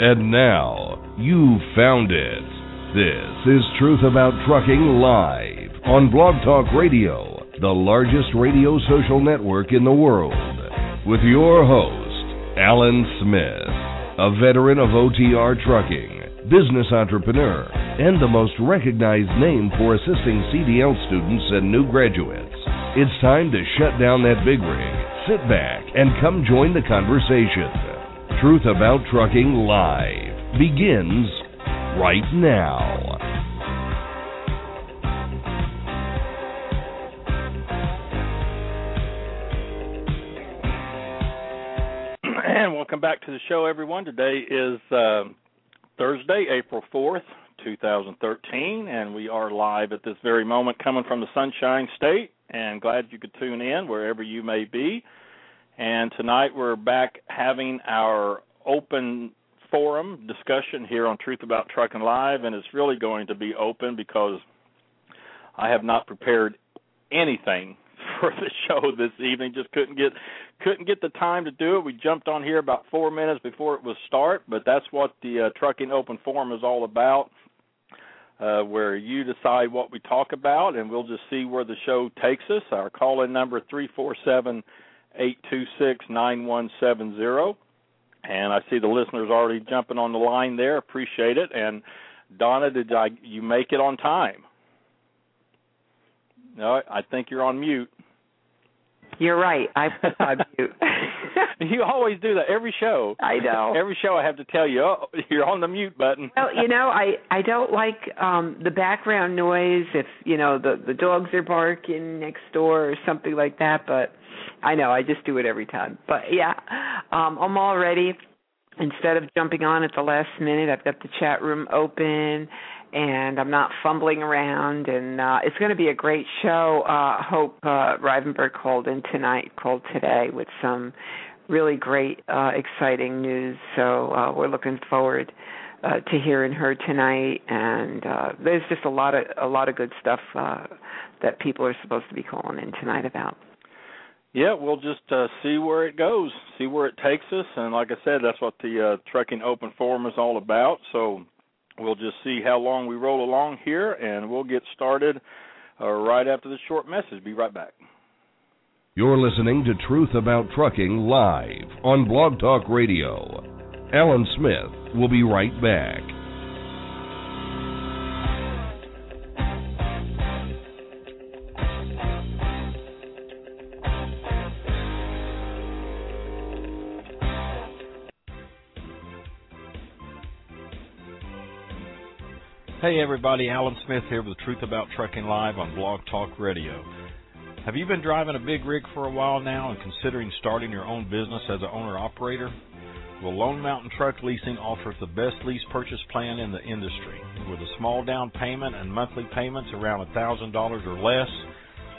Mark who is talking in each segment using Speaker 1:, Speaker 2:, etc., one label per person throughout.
Speaker 1: And now, you've found it. This is Truth About Trucking Live on Blog Talk Radio, the largest radio social network in the world. With your host, Alan Smith, a veteran of OTR trucking, business entrepreneur, and the most recognized name for assisting CDL students and new graduates. It's time to shut down that big rig sit back and come join the conversation. Truth About Trucking Live begins right now.
Speaker 2: And welcome back to the show, everyone. Today is uh, Thursday, April 4th, 2013, and we are live at this very moment coming from the Sunshine State. And glad you could tune in wherever you may be. And tonight we're back having our open forum discussion here on Truth About Trucking Live, and it's really going to be open because I have not prepared anything for the show this evening. Just couldn't get couldn't get the time to do it. We jumped on here about four minutes before it was start, but that's what the uh, Trucking Open Forum is all about. Uh, where you decide what we talk about, and we'll just see where the show takes us. Our call-in number three four seven eight two six nine one seven zero. And I see the listeners already jumping on the line there. Appreciate it. And Donna, did I you make it on time? No, I think you're on mute.
Speaker 3: You're right. I put on mute.
Speaker 2: you always do that every show.
Speaker 3: I know.
Speaker 2: Every show I have to tell you, oh, you're on the mute button.
Speaker 3: Well, you know, I I don't like um the background noise if, you know, the the dogs are barking next door or something like that, but I know, I just do it every time. But yeah, um I'm all ready. Instead of jumping on at the last minute, I've got the chat room open and I'm not fumbling around and uh it's going to be a great show. Uh Hope uh Rivenberg called in tonight, called today with some really great uh exciting news. So uh we're looking forward uh to hearing her tonight and uh there's just a lot of a lot of good stuff uh that people are supposed to be calling in tonight about.
Speaker 2: Yeah, we'll just uh, see where it goes, see where it takes us, and like I said, that's what the uh, Trucking Open Forum is all about. So we'll just see how long we roll along here, and we'll get started uh, right after this short message. Be right back.
Speaker 1: You're listening to Truth About Trucking live on Blog Talk Radio. Alan Smith will be right back.
Speaker 4: Hey everybody, Alan Smith here with Truth About Trucking Live on Blog Talk Radio. Have you been driving a big rig for a while now and considering starting your own business as an owner operator? Well, Lone Mountain Truck Leasing offers the best lease purchase plan in the industry. With a small down payment and monthly payments around $1,000 or less,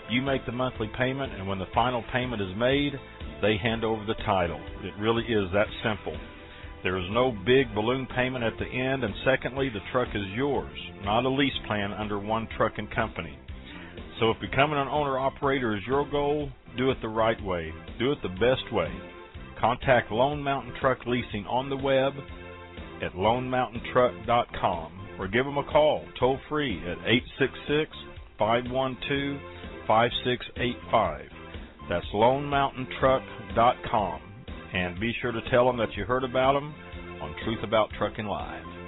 Speaker 4: you make the monthly payment, and when the final payment is made, they hand over the title. It really is that simple. There is no big balloon payment at the end, and secondly, the truck is yours, not a lease plan under one trucking company. So if becoming an owner operator is your goal, do it the right way. Do it the best way. Contact Lone Mountain Truck Leasing on the web at lonemountaintruck.com or give them a call toll free at 866 512 5685. That's lonemountaintruck.com and be sure to tell them that you heard about them on Truth About Trucking Live.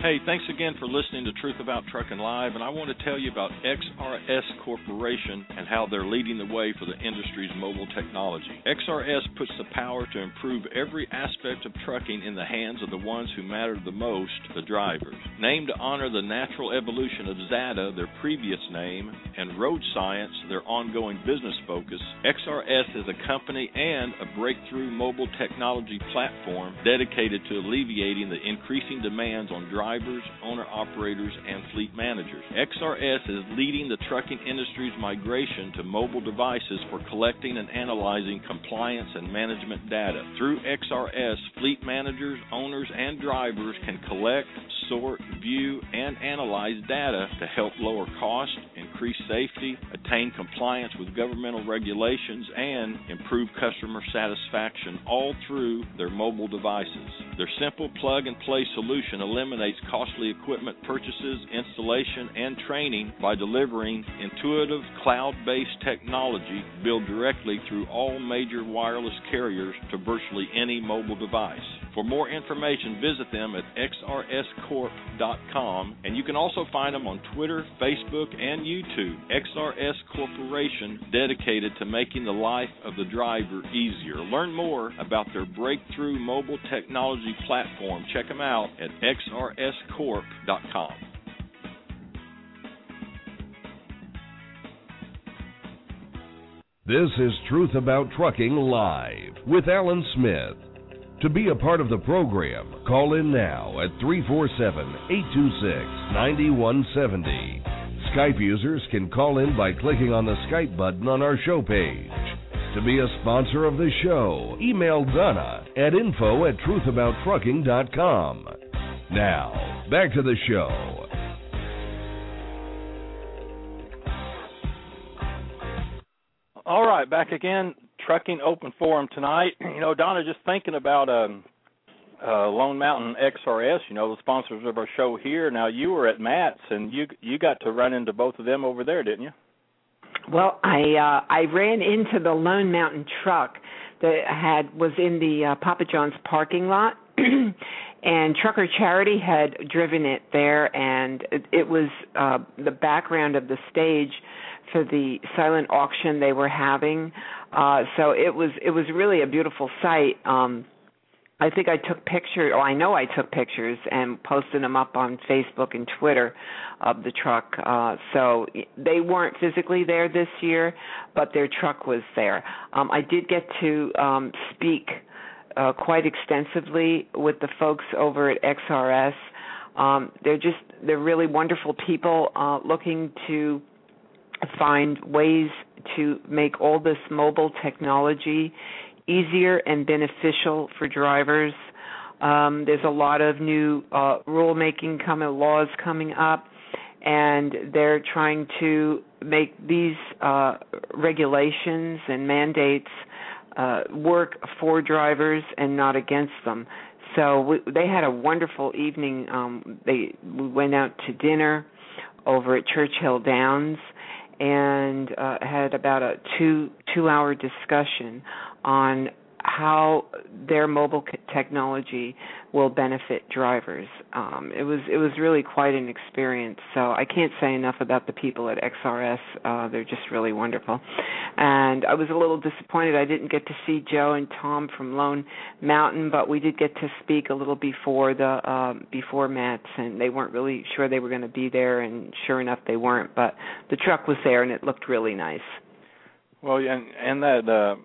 Speaker 2: Hey, thanks again for listening to Truth About Trucking Live, and I want to tell you about XRS Corporation and how they're leading the way for the industry's mobile technology. XRS puts the power to improve every aspect of trucking in the hands of the ones who matter the most, the drivers. Named to honor the natural evolution of Xata, their previous name, and Road Science, their ongoing business focus, XRS is a company and a breakthrough mobile technology platform dedicated to alleviating the increasing demands on drivers drivers, owner operators, and fleet managers. XRS is leading the trucking industry's migration to mobile devices for collecting and analyzing compliance and management data. Through XRS, fleet managers, owners, and drivers can collect, sort, view, and analyze data to help lower cost, increase safety, attain compliance with governmental regulations, and improve customer satisfaction all through their mobile devices. Their simple plug and play solution eliminates costly equipment purchases, installation, and training by delivering intuitive cloud based technology built directly through all major wireless carriers to virtually any mobile device. For more information, visit them at xrscorp.com, and you can also find them on Twitter, Facebook, and YouTube. XRS Corporation, dedicated to making the life of the driver easier. Learn more about their breakthrough mobile technology platform. Check them out at xrscorp.com.
Speaker 1: This is Truth About Trucking Live with Alan Smith. To be a part of the program, call in now at 347 826 9170. Skype users can call in by clicking on the Skype button on our show page. To be a sponsor of the show, email Donna at info at truthabouttrucking.com. Now, back to the show.
Speaker 5: All right, back again. Trucking Open Forum tonight. You know, Donna, just thinking about um, uh, Lone Mountain XRS. You know, the sponsors of our show here. Now, you were at MATS, and you you got to run into both of them over there, didn't you?
Speaker 3: Well, I uh, I ran into the Lone Mountain truck that had was in the uh, Papa John's parking lot. and Trucker Charity had driven it there, and it, it was uh, the background of the stage for the silent auction they were having. Uh, so it was it was really a beautiful sight. Um, I think I took pictures, or I know I took pictures and posted them up on Facebook and Twitter of the truck. Uh, so they weren't physically there this year, but their truck was there. Um, I did get to um, speak uh, quite extensively with the folks over at XRS. Um, they're just they're really wonderful people uh, looking to find ways to make all this mobile technology easier and beneficial for drivers. Um, there's a lot of new uh, rulemaking coming, laws coming up, and they're trying to make these uh, regulations and mandates uh, work for drivers and not against them. So we, they had a wonderful evening. Um, they we went out to dinner over at Churchill Downs and uh, had about a two two hour discussion on how their mobile technology will benefit drivers. Um, it was it was really quite an experience. So I can't say enough about the people at XRS. Uh, they're just really wonderful. And I was a little disappointed I didn't get to see Joe and Tom from Lone Mountain, but we did get to speak a little before the um, before MATS, and they weren't really sure they were going to be there, and sure enough they weren't. But the truck was there, and it looked really nice.
Speaker 5: Well, and and that uh,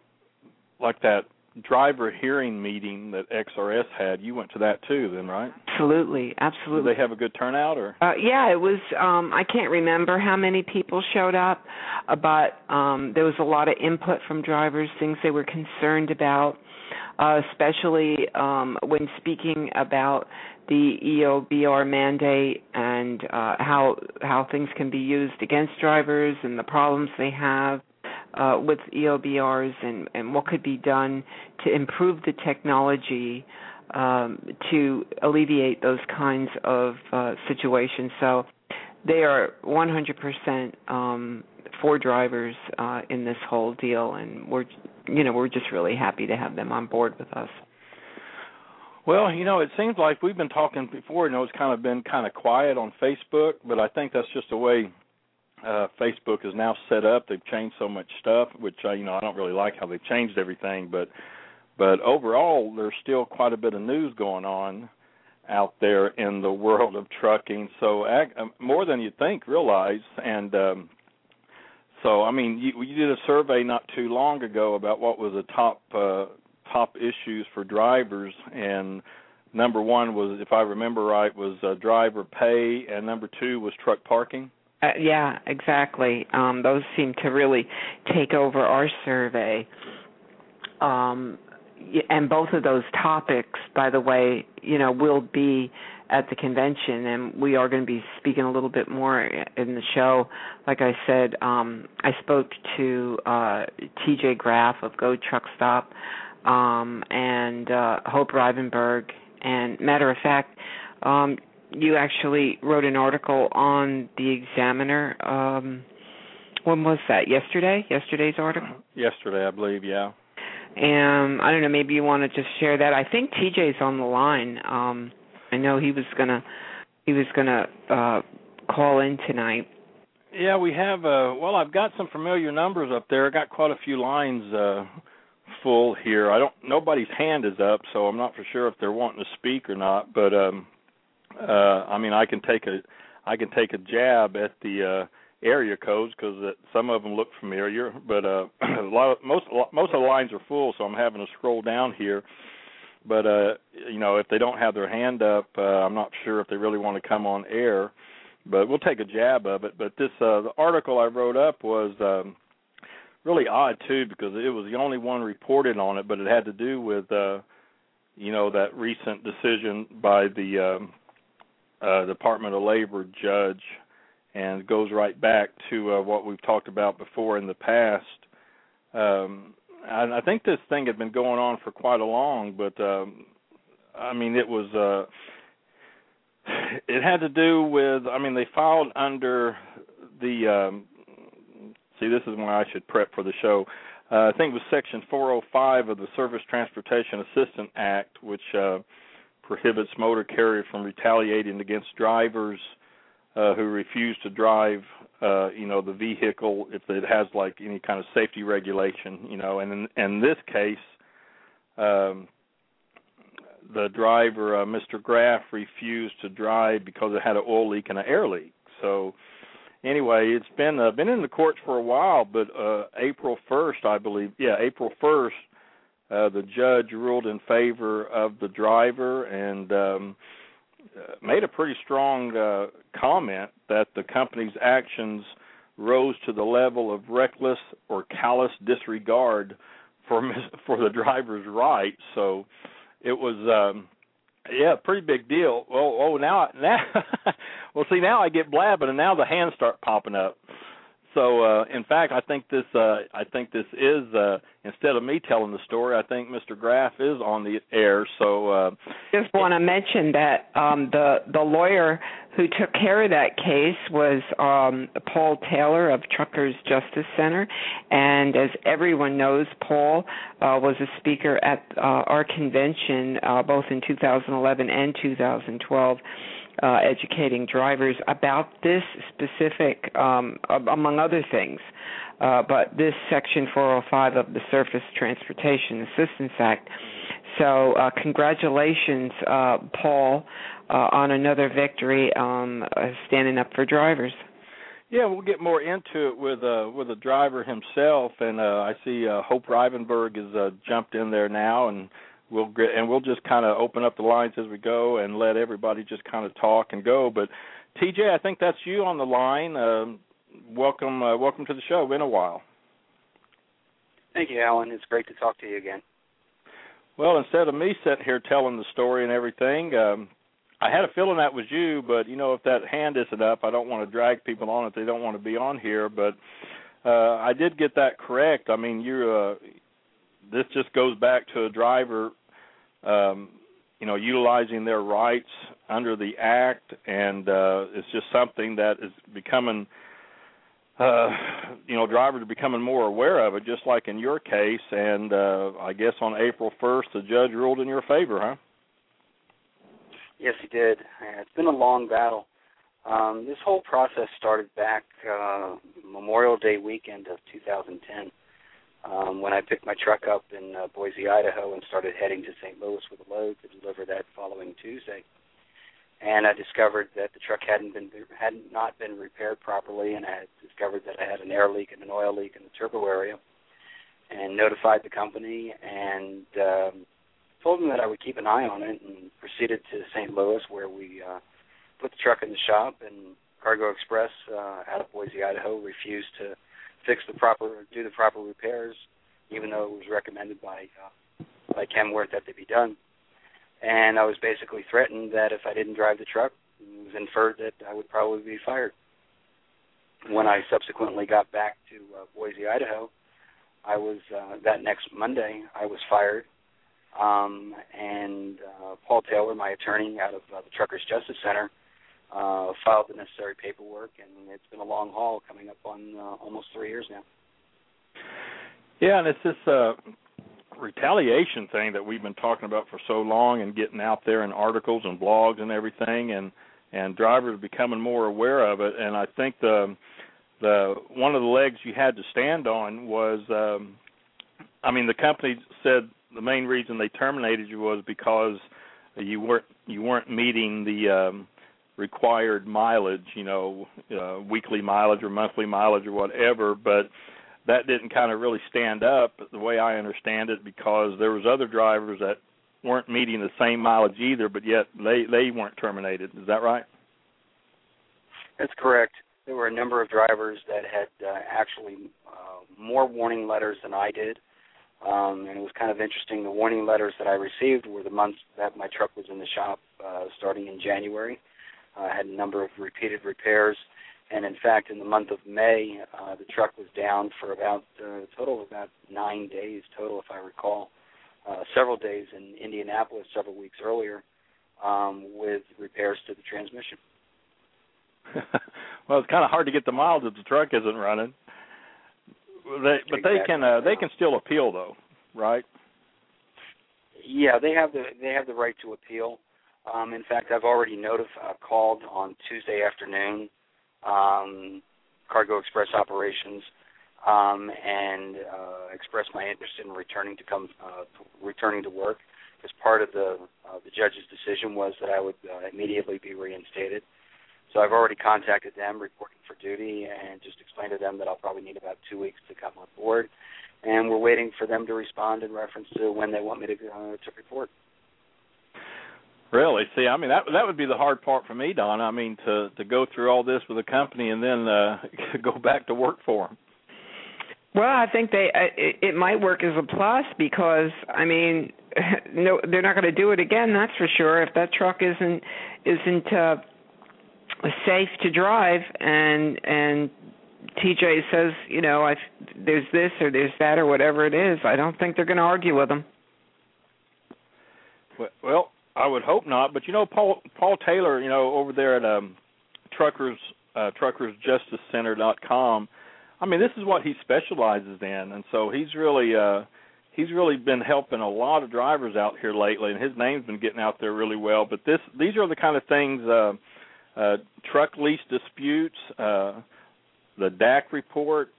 Speaker 5: like that driver hearing meeting that XRS had. You went to that too, then, right?
Speaker 3: Absolutely, absolutely.
Speaker 5: Did they have a good turnout, or?
Speaker 3: Uh, yeah, it was. Um, I can't remember how many people showed up, uh, but um, there was a lot of input from drivers, things they were concerned about, uh, especially um, when speaking about the EOBR mandate and uh, how how things can be used against drivers and the problems they have uh, with EOBRs and, and what could be done to improve the technology um, to alleviate those kinds of uh, situations. So they are 100% um, for drivers uh, in this whole deal, and we're you know we're just really happy to have them on board with us.
Speaker 2: Well, you know, it seems like we've been talking before. You know, it's kind of been kind of quiet on Facebook, but I think that's just the way uh Facebook is now set up. They've changed so much stuff, which I, you know, I don't really like how they've changed everything, but but overall, there's still quite a bit of news going on out there in the world of trucking. So um, more than you think, realize, and um, so I mean, you, you did a survey not too long ago about what was the top uh, top issues for drivers, and number one was, if I remember right, was uh, driver pay, and number two was truck parking.
Speaker 3: Uh, yeah, exactly. Um, those seem to really take over our survey. Um, and both of those topics, by the way, you know, will be at the convention, and we are going to be speaking a little bit more in the show. Like I said, um, I spoke to uh, T.J. Graff of Go Truck Stop um, and uh, Hope Rivenberg. And matter of fact, um, you actually wrote an article on the Examiner. Um, when was that? Yesterday? Yesterday's article?
Speaker 2: Yesterday, I believe. Yeah.
Speaker 3: And I don't know. Maybe you want to just share that. I think TJ's on the line. Um, I know he was gonna he was gonna uh, call in tonight.
Speaker 2: Yeah, we have. Uh, well, I've got some familiar numbers up there. I got quite a few lines uh, full here. I don't. Nobody's hand is up, so I'm not for sure if they're wanting to speak or not. But um, uh, I mean, I can take a I can take a jab at the uh, area codes because some of them look familiar, but uh, a lot of, most most of the lines are full, so I'm having to scroll down here. But uh, you know, if they don't have their hand up, uh, I'm not sure if they really want to come on air. But we'll take a jab of it. But this uh, the article I wrote up was um, really odd too because it was the only one reported on it, but it had to do with uh, you know that recent decision by the um, uh, Department of Labor judge and goes right back to uh, what we've talked about before in the past. Um, I, I think this thing had been going on for quite a long, but um, I mean it was. Uh, it had to do with. I mean, they filed under the. Um, see, this is why I should prep for the show. Uh, I think it was Section 405 of the Surface Transportation Assistance Act, which uh, prohibits motor carriers from retaliating against drivers uh, who refuse to drive, uh, you know, the vehicle if it has like any kind of safety regulation, you know, and in, in this case, um, the driver, uh, Mr. Graff, refused to drive because it had an oil leak and an air leak. So, anyway, it's been uh, been in the courts for a while, but uh, April 1st, I believe, yeah, April 1st, uh, the judge ruled in favor of the driver and. Um, uh, made a pretty strong uh, comment that the company's actions rose to the level of reckless or callous disregard for for the driver's rights. So it was um yeah, pretty big deal. Well, oh now now well see now I get blabbing and now the hands start popping up. So uh in fact I think this uh I think this is uh instead of me telling the story, I think Mr. Graff is on the air. So uh
Speaker 3: just want to mention that um the the lawyer who took care of that case was um Paul Taylor of Truckers Justice Center and as everyone knows Paul uh was a speaker at uh, our convention uh both in 2011 and 2012 uh, educating drivers about this specific, um, among other things. Uh, but this Section 405 of the Surface Transportation Assistance Act. So, uh, congratulations, uh, Paul, uh, on another victory, um, uh, standing up for drivers.
Speaker 2: Yeah, we'll get more into it with uh with the driver himself, and I see Hope Rivenberg has jumped in there now, and we'll get and we'll just kind of open up the lines as we go and let everybody just kind of talk and go. But TJ, I think that's you on the line. Um, welcome, uh, welcome to the show. Been a while.
Speaker 6: Thank you, Alan. It's great to talk to you again.
Speaker 2: Well, instead of me sitting here telling the story and everything, um, I had a feeling that was you, but you know, if that hand isn't up, I don't want to drag people on if they don't want to be on here. But uh, I did get that correct. I mean, you're uh, this just goes back to a driver um, you know, utilizing their rights under the act, and uh, it's just something that is becoming, uh, you know, drivers are becoming more aware of it, just like in your case. And uh, I guess on April 1st, the judge ruled in your favor, huh?
Speaker 6: Yes, he did. It's been a long battle. Um, this whole process started back uh, Memorial Day weekend of 2010 um, when I picked my truck up in uh, Boise, Idaho, and started heading to St. Louis with a load to deliver that following Tuesday. And I discovered that the truck hadn't been had not been repaired properly, and I had discovered that I had an air leak and an oil leak in the turbo area, and notified the company and um, told them that I would keep an eye on it, and proceeded to St. Louis where we uh, put the truck in the shop, and Cargo Express uh, out of Boise, Idaho, refused to fix the proper, do the proper repairs, even though it was recommended by uh, by Kenworth that they be done. And I was basically threatened that if I didn't drive the truck, it was inferred that I would probably be fired. When I subsequently got back to uh, Boise, Idaho, I was uh, that next Monday I was fired. Um, and uh, Paul Taylor, my attorney out of uh, the Truckers Justice Center, uh, filed the necessary paperwork, and it's been a long haul, coming up on uh, almost three years now.
Speaker 2: Yeah, and it's this uh, retaliation thing that we've been talking about for so long, and getting out there in articles and blogs and everything, and and drivers becoming more aware of it. And I think the the one of the legs you had to stand on was, um, I mean, the company said the main reason they terminated you was because you weren't you weren't meeting the um, required mileage, you know, uh, weekly mileage or monthly mileage or whatever, but that didn't kind of really stand up the way I understand it because there was other drivers that weren't meeting the same mileage either, but yet they they weren't terminated. Is that right?
Speaker 6: That's correct. There were a number of drivers that had uh, actually uh, more warning letters than I did. Um, and it was kind of interesting. The warning letters that I received were the months that my truck was in the shop, uh, starting in January. Uh, had a number of repeated repairs, and in fact, in the month of May, uh, the truck was down for about uh, a total of about nine days total, if I recall. Uh, several days in Indianapolis several weeks earlier um, with repairs to the transmission.
Speaker 2: well, it's kind of hard to get the miles if the truck isn't running. They, but
Speaker 6: exactly.
Speaker 2: they can uh, they can still appeal though, right?
Speaker 6: Yeah, they have the they have the right to appeal. Um, in fact, I've already notif- uh, called on Tuesday afternoon, um, Cargo Express operations, um, and uh, expressed my interest in returning to come uh, returning to work. As part of the uh, the judge's decision was that I would uh, immediately be reinstated. So I've already contacted them, reporting for duty, and just explained to them that I'll probably need about two weeks to come on board. And we're waiting for them to respond in reference to when they want me to uh, to report.
Speaker 2: Really? See, I mean that that would be the hard part for me, Don. I mean to to go through all this with a company and then uh go back to work for them.
Speaker 3: Well, I think they it, it might work as a plus because I mean, no, they're not going to do it again. That's for sure. If that truck isn't isn't uh, safe to drive, and and TJ says, you know, I there's this or there's that or whatever it is, I don't think they're going to argue with them.
Speaker 2: Well, I would hope not, but you know, Paul Paul Taylor, you know, over there at um, Truckers uh, TruckersJusticeCenter.com. I mean, this is what he specializes in, and so he's really uh, he's really been helping a lot of drivers out here lately, and his name's been getting out there really well. But this these are the kind of things uh, uh, truck lease disputes, uh, the DAC report,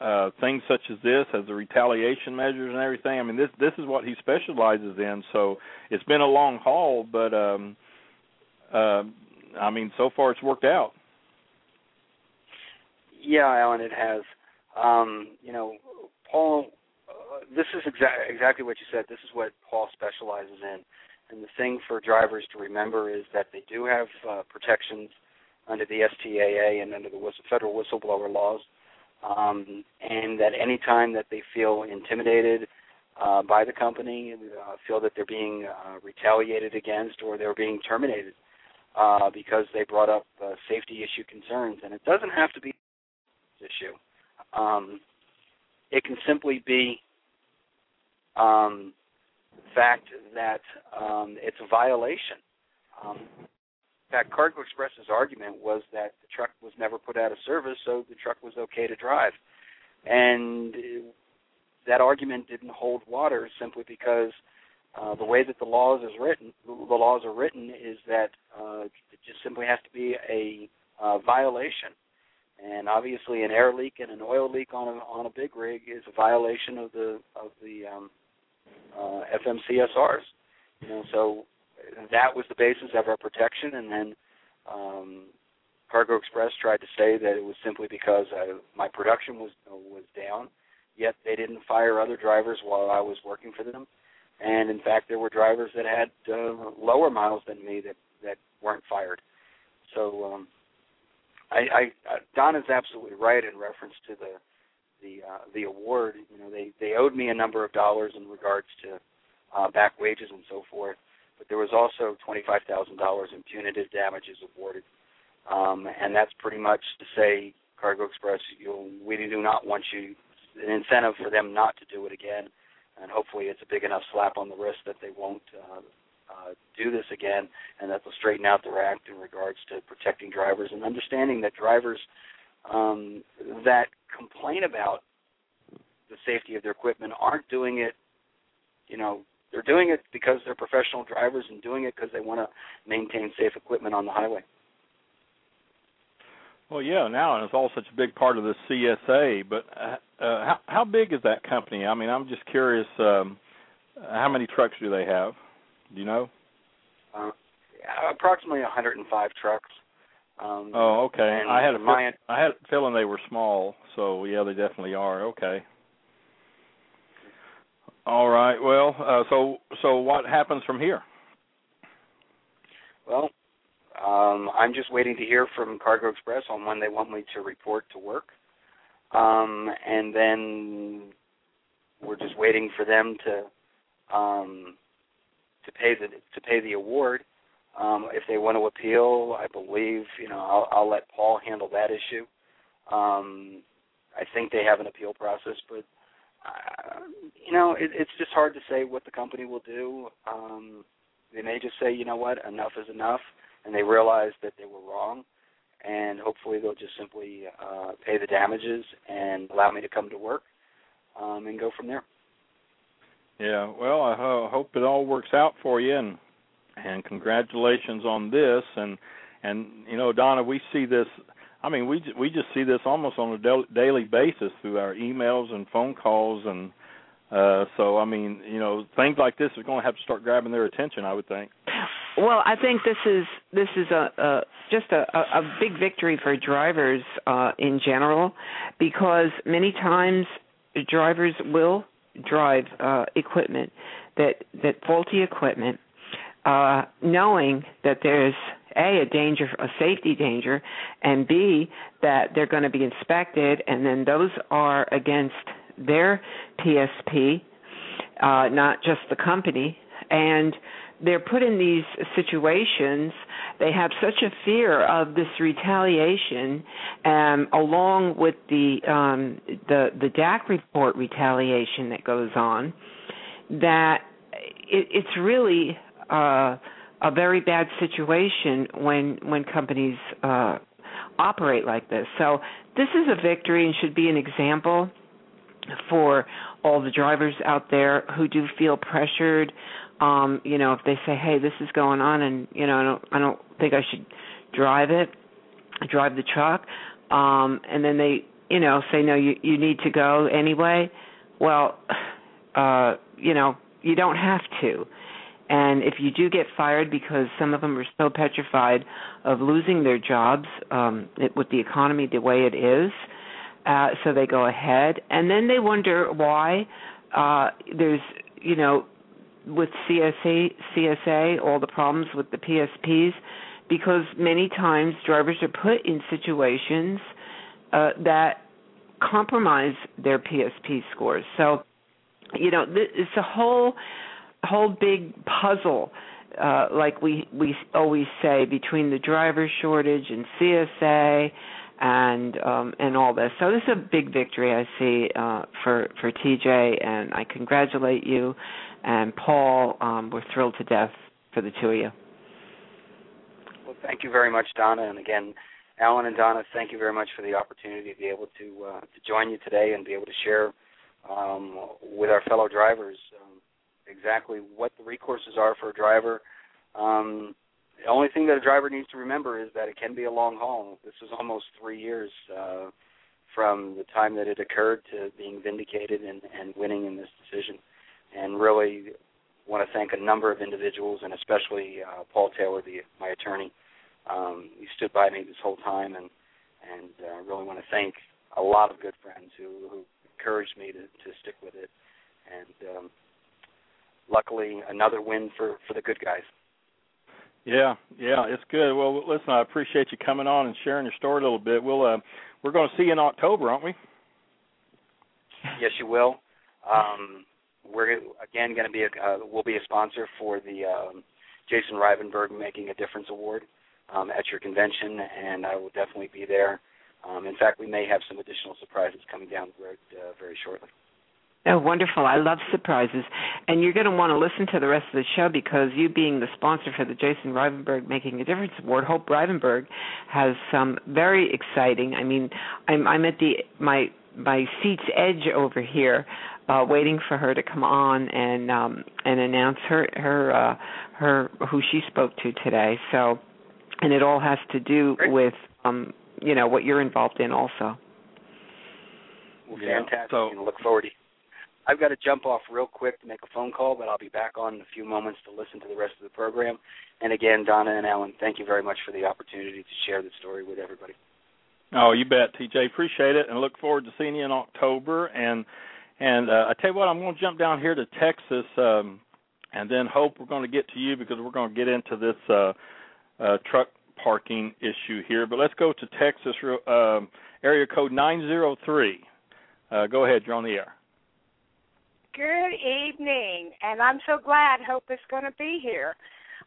Speaker 2: uh, things such as this, as the retaliation measures and everything. I mean, this this is what he specializes in. So it's been a long haul, but um, uh, I mean, so far it's worked out.
Speaker 6: Yeah, Alan, it has. Um, you know, Paul. Uh, this is exa- exactly what you said. This is what Paul specializes in. And the thing for drivers to remember is that they do have uh, protections under the STAA and under the federal whistleblower laws, um, and that any time that they feel intimidated uh, by the company, uh, feel that they're being uh, retaliated against or they're being terminated uh, because they brought up uh, safety issue concerns, and it doesn't have to be an issue. Um, it can simply be um, the fact that um, it's a violation. Um, fact, Cargo Express's argument was that the truck was never put out of service, so the truck was okay to drive. And that argument didn't hold water simply because uh, the way that the laws is written, the laws are written, is that uh, it just simply has to be a uh, violation. And obviously, an air leak and an oil leak on a on a big rig is a violation of the of the um, uh, FMCSRs. You know, so that was the basis of our protection, and then um, Cargo Express tried to say that it was simply because I, my production was was down. Yet they didn't fire other drivers while I was working for them, and in fact, there were drivers that had uh, lower miles than me that that weren't fired. So um, I, I uh, Don is absolutely right in reference to the the uh, the award. You know, they they owed me a number of dollars in regards to uh, back wages and so forth, but there was also twenty five thousand dollars in punitive damages awarded. Um, and that's pretty much to say, Cargo Express, we do not want you an incentive for them not to do it again, and hopefully it's a big enough slap on the wrist that they won't uh, uh, do this again, and that they'll straighten out their act in regards to protecting drivers and understanding that drivers um, that complain about the safety of their equipment aren't doing it, you know, they're doing it because they're professional drivers and doing it because they want to maintain safe equipment on the highway.
Speaker 2: Well, yeah, now and it's all such a big part of the CSA. But uh, uh, how how big is that company? I mean, I'm just curious. Um, how many trucks do they have? Do you know?
Speaker 6: Uh, approximately 105 trucks. Um,
Speaker 2: oh, okay. I had a
Speaker 6: my,
Speaker 2: I had a feeling they were small, so yeah, they definitely are. Okay. All right. Well, uh, so so what happens from here?
Speaker 6: Well, um, I'm just waiting to hear from Cargo Express on when they want me to report to work, um, and then we're just waiting for them to um, to pay the to pay the award. Um, if they want to appeal, I believe you know I'll, I'll let Paul handle that issue. Um, I think they have an appeal process, but uh, you know it, it's just hard to say what the company will do. Um, they may just say, you know what, enough is enough and they realize that they were wrong, and hopefully they'll just simply uh, pay the damages and allow me to come to work um, and go from there.
Speaker 2: Yeah, well, I ho- hope it all works out for you, and and congratulations on this. And and you know, Donna, we see this. I mean, we we just see this almost on a daily basis through our emails and phone calls, and uh, so I mean, you know, things like this are going to have to start grabbing their attention. I would think.
Speaker 3: Well, I think this is this is a, a just a, a big victory for drivers uh, in general, because many times drivers will drive uh, equipment that that faulty equipment, uh, knowing that there's a a danger, a safety danger, and b that they're going to be inspected, and then those are against their PSP, uh, not just the company, and they're put in these situations they have such a fear of this retaliation um along with the um the the DAC report retaliation that goes on that it, it's really uh a very bad situation when when companies uh operate like this. So this is a victory and should be an example for all the drivers out there who do feel pressured. Um you know if they say hey this is going on and you know i don't i don't think i should drive it drive the truck um and then they you know say no you you need to go anyway well uh you know you don't have to and if you do get fired because some of them are so petrified of losing their jobs um it, with the economy the way it is uh so they go ahead and then they wonder why uh there's you know with CSA, CSA, all the problems with the PSPs, because many times drivers are put in situations uh, that compromise their PSP scores. So, you know, it's a whole whole big puzzle, uh, like we we always say, between the driver shortage and CSA and um and all this. So this is a big victory I see uh for for TJ and I congratulate you and Paul. Um, we're thrilled to death for the two of you.
Speaker 6: Well, thank you very much, Donna, and again, Alan and Donna, thank you very much for the opportunity to be able to uh, to join you today and be able to share um, with our fellow drivers um, exactly what the recourses are for a driver. Um, the only thing that a driver needs to remember is that it can be a long haul. This was almost three years uh, from the time that it occurred to being vindicated and, and winning in this decision. And really want to thank a number of individuals, and especially uh, Paul Taylor, the, my attorney. Um, he stood by me this whole time, and and uh, really want to thank a lot of good friends who, who encouraged me to, to stick with it. And um, luckily, another win for for the good guys.
Speaker 2: Yeah, yeah, it's good. Well, listen, I appreciate you coming on and sharing your story a little bit. We'll uh, we're going to see you in October, aren't we?
Speaker 6: Yes, you will. Um, we're again going to be a uh, we'll be a sponsor for the um, Jason Rivenberg Making a Difference Award um, at your convention, and I will definitely be there. Um, in fact, we may have some additional surprises coming down the road uh, very shortly.
Speaker 3: Oh, wonderful. I love surprises. And you're going to want to listen to the rest of the show because you being the sponsor for the Jason Rivenberg Making a Difference Award, Hope Rivenberg has some very exciting. I mean, I'm I'm at the my my seat's edge over here uh waiting for her to come on and um and announce her her uh her who she spoke to today. So and it all has to do with um you know what you're involved in also.
Speaker 6: Well,
Speaker 2: Yeah,
Speaker 6: fantastic.
Speaker 2: so-
Speaker 6: and look forward to I've got to jump off real quick to make a phone call, but I'll be back on in a few moments to listen to the rest of the program. And again, Donna and Alan, thank you very much for the opportunity to share the story with everybody.
Speaker 2: Oh, you bet, TJ. Appreciate it, and look forward to seeing you in October. And and uh, I tell you what, I'm going to jump down here to Texas, um, and then hope we're going to get to you because we're going to get into this uh, uh, truck parking issue here. But let's go to Texas, um, area code 903. Uh, go ahead, you're on the air.
Speaker 7: Good evening, and I'm so glad Hope is going to be here.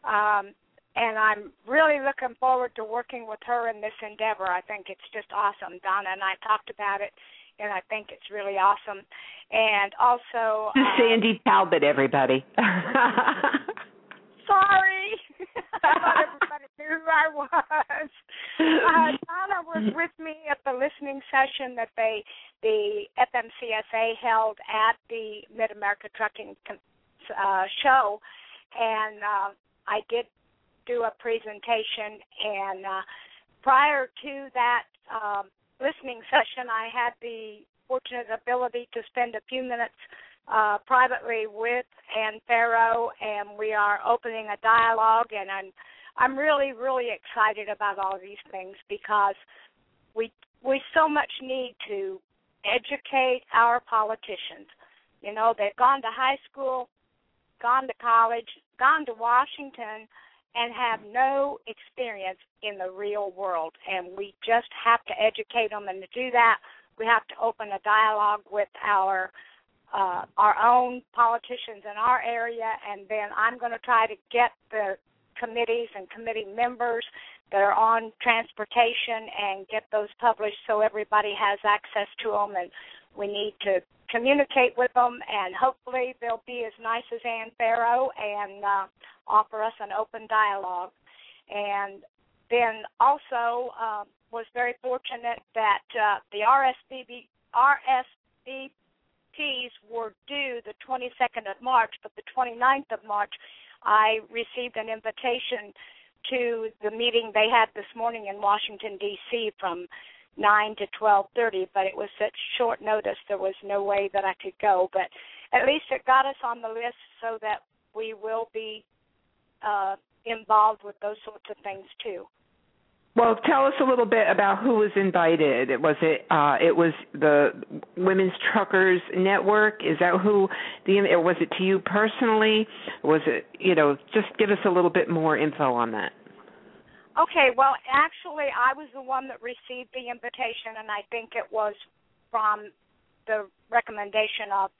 Speaker 7: Um, and I'm really looking forward to working with her in this endeavor. I think it's just awesome. Donna and I talked about it, and I think it's really awesome. And also, uh,
Speaker 3: Sandy Talbot, everybody.
Speaker 7: sorry, I everybody knew who I was. Uh, Donna was with me at the listening session that they, the FMCSA held at the Mid America Trucking uh, show, and uh, I did do a presentation. And uh, prior to that um, listening session, I had the fortunate ability to spend a few minutes uh, privately with Anne Ferro, and we are opening a dialogue. And I'm I'm really really excited about all these things because we we so much need to educate our politicians. You know, they've gone to high school, gone to college, gone to Washington, and have no experience in the real world. And we just have to educate them. And to do that, we have to open a dialogue with our uh, our own politicians in our area, and then I'm going to try to get the committees and committee members that are on transportation and get those published so everybody has access to them. And we need to communicate with them, and hopefully they'll be as nice as Anne Ferro and uh, offer us an open dialogue. And then also uh, was very fortunate that uh, the RSVP, Were due the 22nd of March, but the 29th of March, I received an invitation to the meeting they had this morning in Washington D.C. from nine to twelve thirty, but it was such short notice there was no way that I could go. But at least it got us on the list so that we will be uh, involved with those sorts of things too.
Speaker 3: Well, tell us a little bit about who was invited. Was it uh it was the Women's Truckers Network? Is that who the or was it to you personally? Was it, you know, just give us a little bit more info on that.
Speaker 7: Okay, well, actually, I was the one that received the invitation, and I think it was from the recommendation of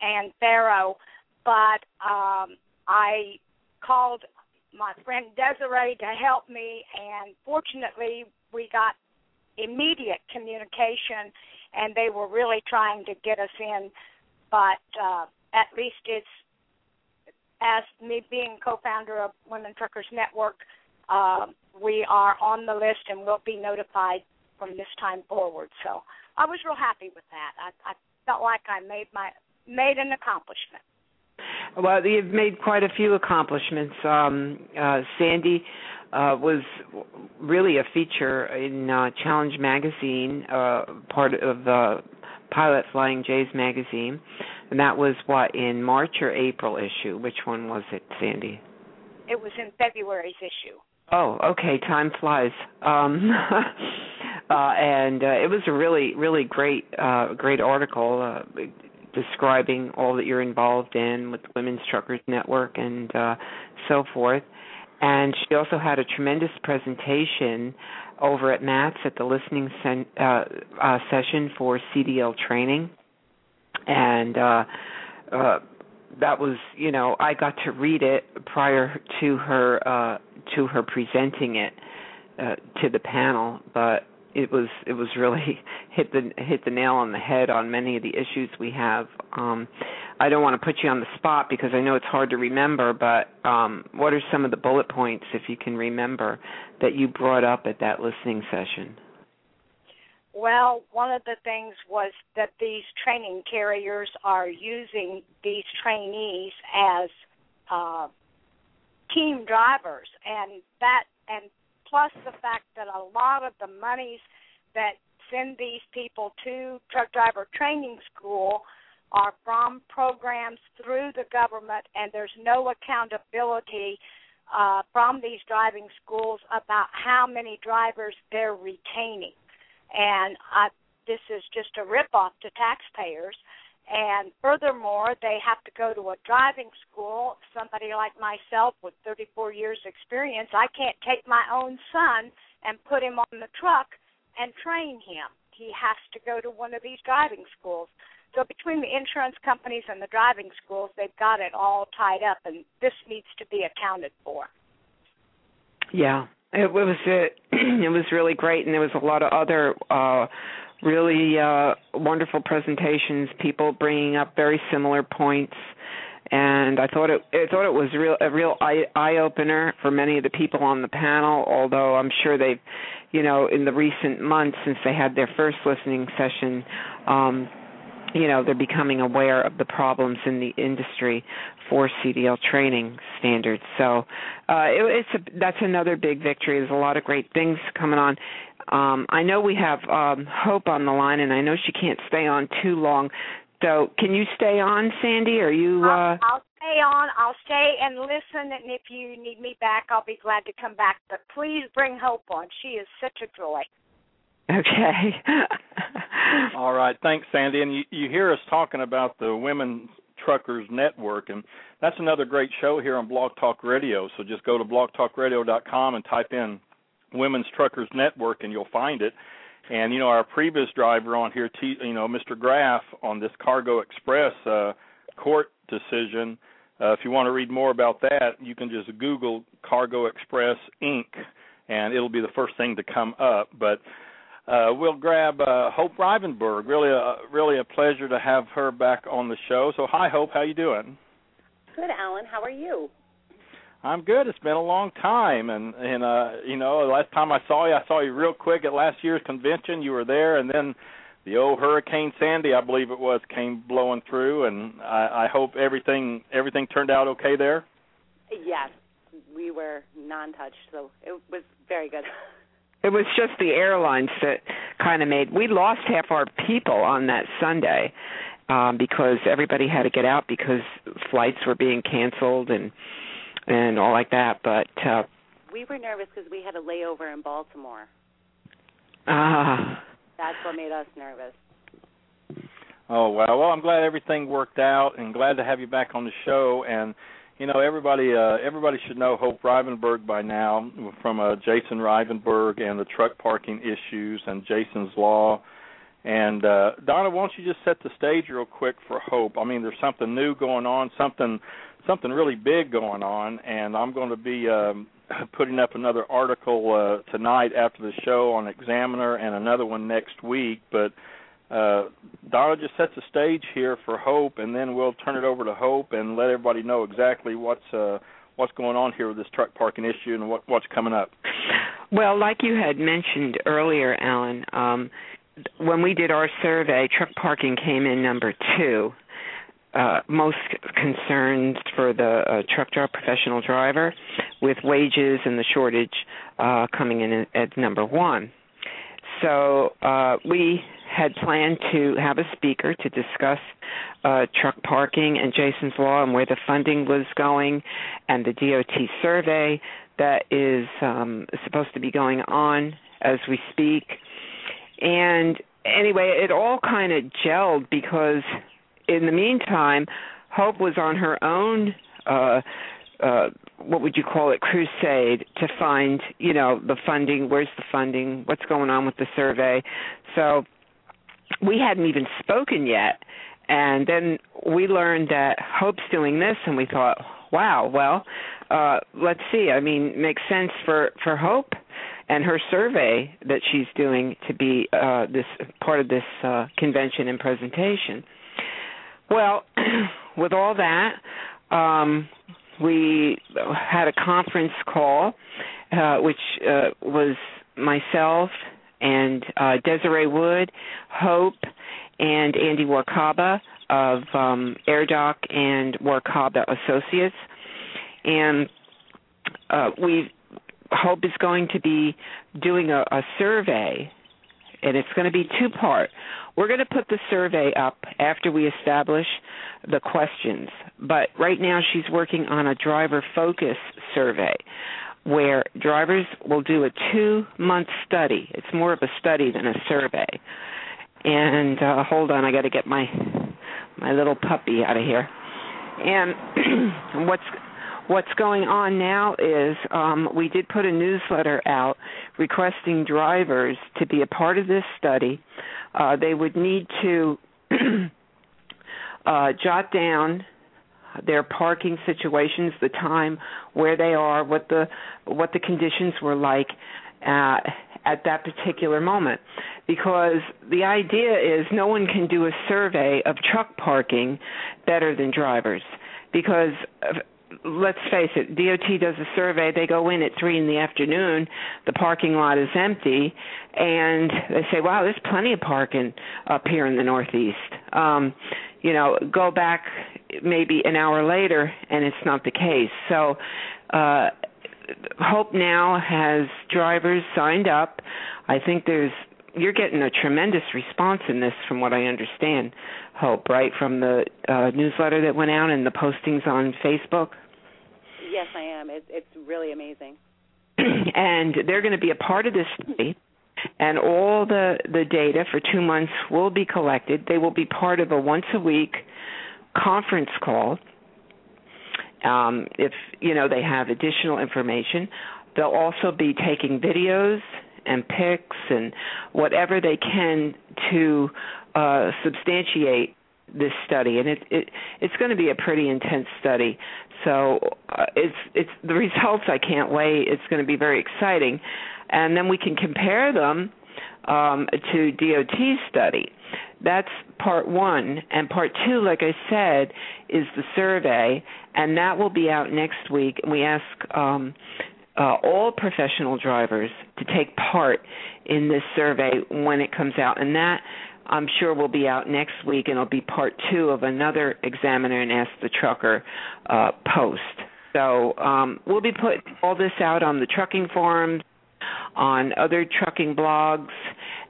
Speaker 7: Anne Ferro. But um, I called my friend Desiree to help me, and fortunately, we got immediate communication, and they were really trying to get us in. But uh, at least it's as me being co-founder of Women Truckers Network, uh, we are on the list and will be notified from this time forward. So I was real happy with that. I, I felt like I made my made an accomplishment.
Speaker 3: Well, you've made quite a few accomplishments. Um, uh, Sandy uh, was really a feature in uh, Challenge magazine, uh, part of the Pilot Flying J's magazine, and that was what in March or April issue. Which one was it, Sandy?
Speaker 7: It was in February's issue.
Speaker 3: Oh, okay. Time flies. Um, uh, and uh, it was a really, really great, uh, great article uh, describing all that you're involved in with the Women's Truckers Network and uh, so forth. And she also had a tremendous presentation over at MATS at the listening sen- uh, uh, session for CDL training, and uh, uh, that was, you know, I got to read it prior to her uh, to her presenting it uh, to the panel, but it was it was really hit the hit the nail on the head on many of the issues we have. Um, I don't want to put you on the spot because I know it's hard to remember, but um, what are some of the bullet points, if you can remember, that you brought up at that listening session?
Speaker 7: Well, one of the things was that these training carriers are using these trainees as uh, team drivers, and that and plus the fact that a lot of the monies that send these people to truck driver training school are from programs through the government, and there's no accountability uh, from these driving schools about how many drivers they're retaining. And I, this is just a ripoff to taxpayers. And furthermore, they have to go to a driving school. Somebody like myself with 34 years experience, I can't take my own son and put him on the truck and train him. He has to go to one of these driving schools. So between the insurance companies and the driving schools, they've got it all tied up, and this needs to be accounted for.
Speaker 3: Yeah, it was it. It was really great, and there was a lot of other uh, really uh, wonderful presentations. People bringing up very similar points, and I thought it. I thought it was real a real eye, eye opener for many of the people on the panel. Although I'm sure they've, you know, in the recent months since they had their first listening session. Um, you know they're becoming aware of the problems in the industry for CDL training standards. So uh, it, it's a, that's another big victory. There's a lot of great things coming on. Um, I know we have um, Hope on the line, and I know she can't stay on too long. So can you stay on, Sandy? Are you?
Speaker 7: Uh... I'll, I'll stay on. I'll stay and listen, and if you need me back, I'll be glad to come back. But please bring Hope on. She is such a joy.
Speaker 3: Okay.
Speaker 2: All right. Thanks, Sandy. And you, you hear us talking about the Women Truckers Network, and that's another great show here on Blog Talk Radio. So just go to blogtalkradio.com and type in Women's Truckers Network, and you'll find it. And you know, our previous driver on here, you know, Mr. Graff, on this Cargo Express uh, court decision. Uh, if you want to read more about that, you can just Google Cargo Express Inc. and it'll be the first thing to come up. But uh, we'll grab uh, Hope Rivenburg. Really, a, really a pleasure to have her back on the show. So, hi, Hope. How you doing?
Speaker 8: Good, Alan. How are you?
Speaker 2: I'm good. It's been a long time, and and uh, you know, the last time I saw you, I saw you real quick at last year's convention. You were there, and then the old Hurricane Sandy, I believe it was, came blowing through, and I, I hope everything everything turned out okay there.
Speaker 8: Yes, we were non-touched, so it was very good.
Speaker 3: It was just the airlines that kind of made. We lost half our people on that Sunday um, because everybody had to get out because flights were being canceled and and all like that. But uh,
Speaker 8: we were nervous because we had a layover in Baltimore.
Speaker 3: Ah.
Speaker 8: That's what made us nervous.
Speaker 2: Oh well, Well, I'm glad everything worked out, and glad to have you back on the show. And you know everybody uh everybody should know Hope Rivenburg by now from uh Jason Rivenburg and the truck parking issues and Jason's law. And uh Donna, why don't you just set the stage real quick for Hope? I mean, there's something new going on, something something really big going on, and I'm going to be um putting up another article uh tonight after the show on Examiner and another one next week, but uh, Donna just sets the stage here for Hope, and then we'll turn it over to Hope and let everybody know exactly what's uh, what's going on here with this truck parking issue and what what's coming up.
Speaker 3: Well, like you had mentioned earlier, Alan, um, when we did our survey, truck parking came in number two. uh, most concerns for the uh, truck driver, professional driver, with wages and the shortage uh, coming in at number one. So uh, we had planned to have a speaker to discuss uh, truck parking and Jason's Law and where the funding was going, and the DOT survey that is um, supposed to be going on as we speak. And anyway, it all kind of gelled because in the meantime, Hope was on her own. Uh, uh, what would you call it crusade to find you know the funding where's the funding what's going on with the survey. So we hadn't even spoken yet and then we learned that hope's doing this and we thought wow well uh let's see. I mean makes sense for for hope and her survey that she's doing to be uh this part of this uh convention and presentation. Well with all that um we had a conference call, uh, which uh, was myself and uh, Desiree Wood, Hope, and Andy Warkaba of um, AirDoc and Warkaba Associates, and uh, we Hope is going to be doing a, a survey, and it's going to be two part. We're going to put the survey up after we establish the questions, but right now she's working on a driver focus survey where drivers will do a two month study. It's more of a study than a survey. And uh hold on, I got to get my my little puppy out of here. And what's what's going on now is um, we did put a newsletter out requesting drivers to be a part of this study. Uh, they would need to uh, jot down their parking situations, the time, where they are, what the what the conditions were like uh, at that particular moment. Because the idea is no one can do a survey of truck parking better than drivers. Because let's face it, DOT does a survey. They go in at three in the afternoon. The parking lot is empty, and they say, "Wow, there's plenty of parking up here in the Northeast." Um, you know, go back maybe an hour later, and it's not the case. So, uh, Hope now has drivers signed up. I think there's you're getting a tremendous response in this, from what I understand. Hope, right, from the uh, newsletter that went out and the postings on Facebook.
Speaker 8: Yes, I am. It, it's really amazing.
Speaker 3: and they're going to be a part of this study and all the the data for 2 months will be collected. They will be part of a once a week conference call. Um, if you know they have additional information, they'll also be taking videos and pics and whatever they can to uh, substantiate this study and it, it it's going to be a pretty intense study so uh, it's it's the results I can't wait it's going to be very exciting and then we can compare them um, to DOT's study. That's part one. And part two, like I said, is the survey, and that will be out next week. And we ask um, uh, all professional drivers to take part in this survey when it comes out. And that I'm sure will be out next week, and it'll be part two of another Examiner and Ask the Trucker uh, post. So um, we'll be putting all this out on the trucking forums on other trucking blogs,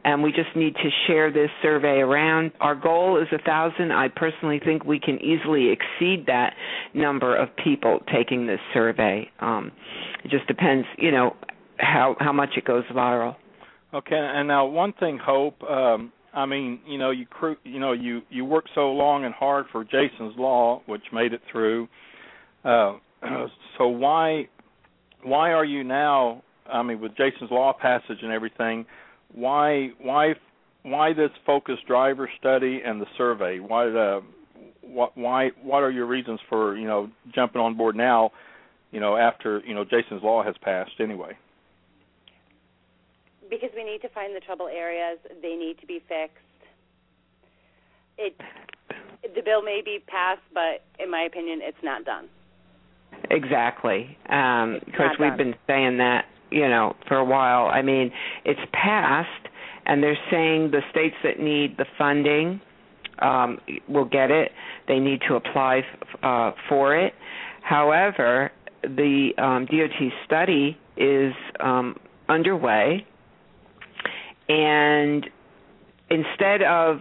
Speaker 3: and we just need to share this survey around. Our goal is a thousand. I personally think we can easily exceed that number of people taking this survey. Um, it just depends, you know, how how much it goes viral.
Speaker 2: Okay, and now one thing, Hope. Um, I mean, you know, you cru- you know, you you worked so long and hard for Jason's Law, which made it through. Uh, so why why are you now I mean, with Jason's Law passage and everything, why why why this focused driver study and the survey? Why the what why what are your reasons for you know jumping on board now? You know, after you know Jason's Law has passed anyway.
Speaker 8: Because we need to find the trouble areas. They need to be fixed. It the bill may be passed, but in my opinion, it's not done.
Speaker 3: Exactly, um, because we've been saying that you know, for a while. I mean, it's passed, and they're saying the states that need the funding um, will get it. They need to apply uh, for it. However, the um, DOT study is um, underway, and instead of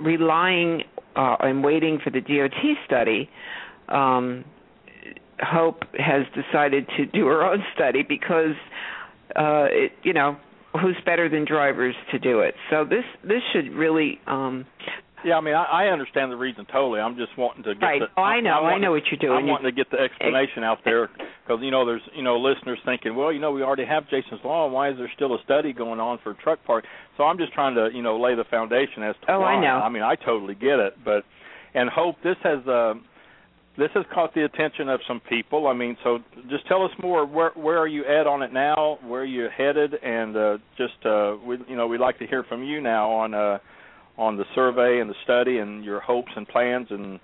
Speaker 3: relying uh, and waiting for the DOT study, um, Hope has decided to do her own study because, uh, it, you know, who's better than drivers to do it? So this this should really um,
Speaker 2: yeah, I mean, I, I understand the reason totally. I'm just wanting to get
Speaker 3: right.
Speaker 2: the.
Speaker 3: Oh, I know,
Speaker 2: I,
Speaker 3: I know what you're doing.
Speaker 2: I'm wanting to get the explanation out there because you know there's you know listeners thinking, well, you know, we already have Jason's Law. Why is there still a study going on for truck park? So I'm just trying to you know lay the foundation as to
Speaker 3: oh,
Speaker 2: why.
Speaker 3: I know.
Speaker 2: I mean, I totally get it, but and hope this has. uh this has caught the attention of some people. I mean, so just tell us more. Where where are you at on it now? Where are you headed? And uh, just uh, we you know we'd like to hear from you now on uh, on the survey and the study and your hopes and plans and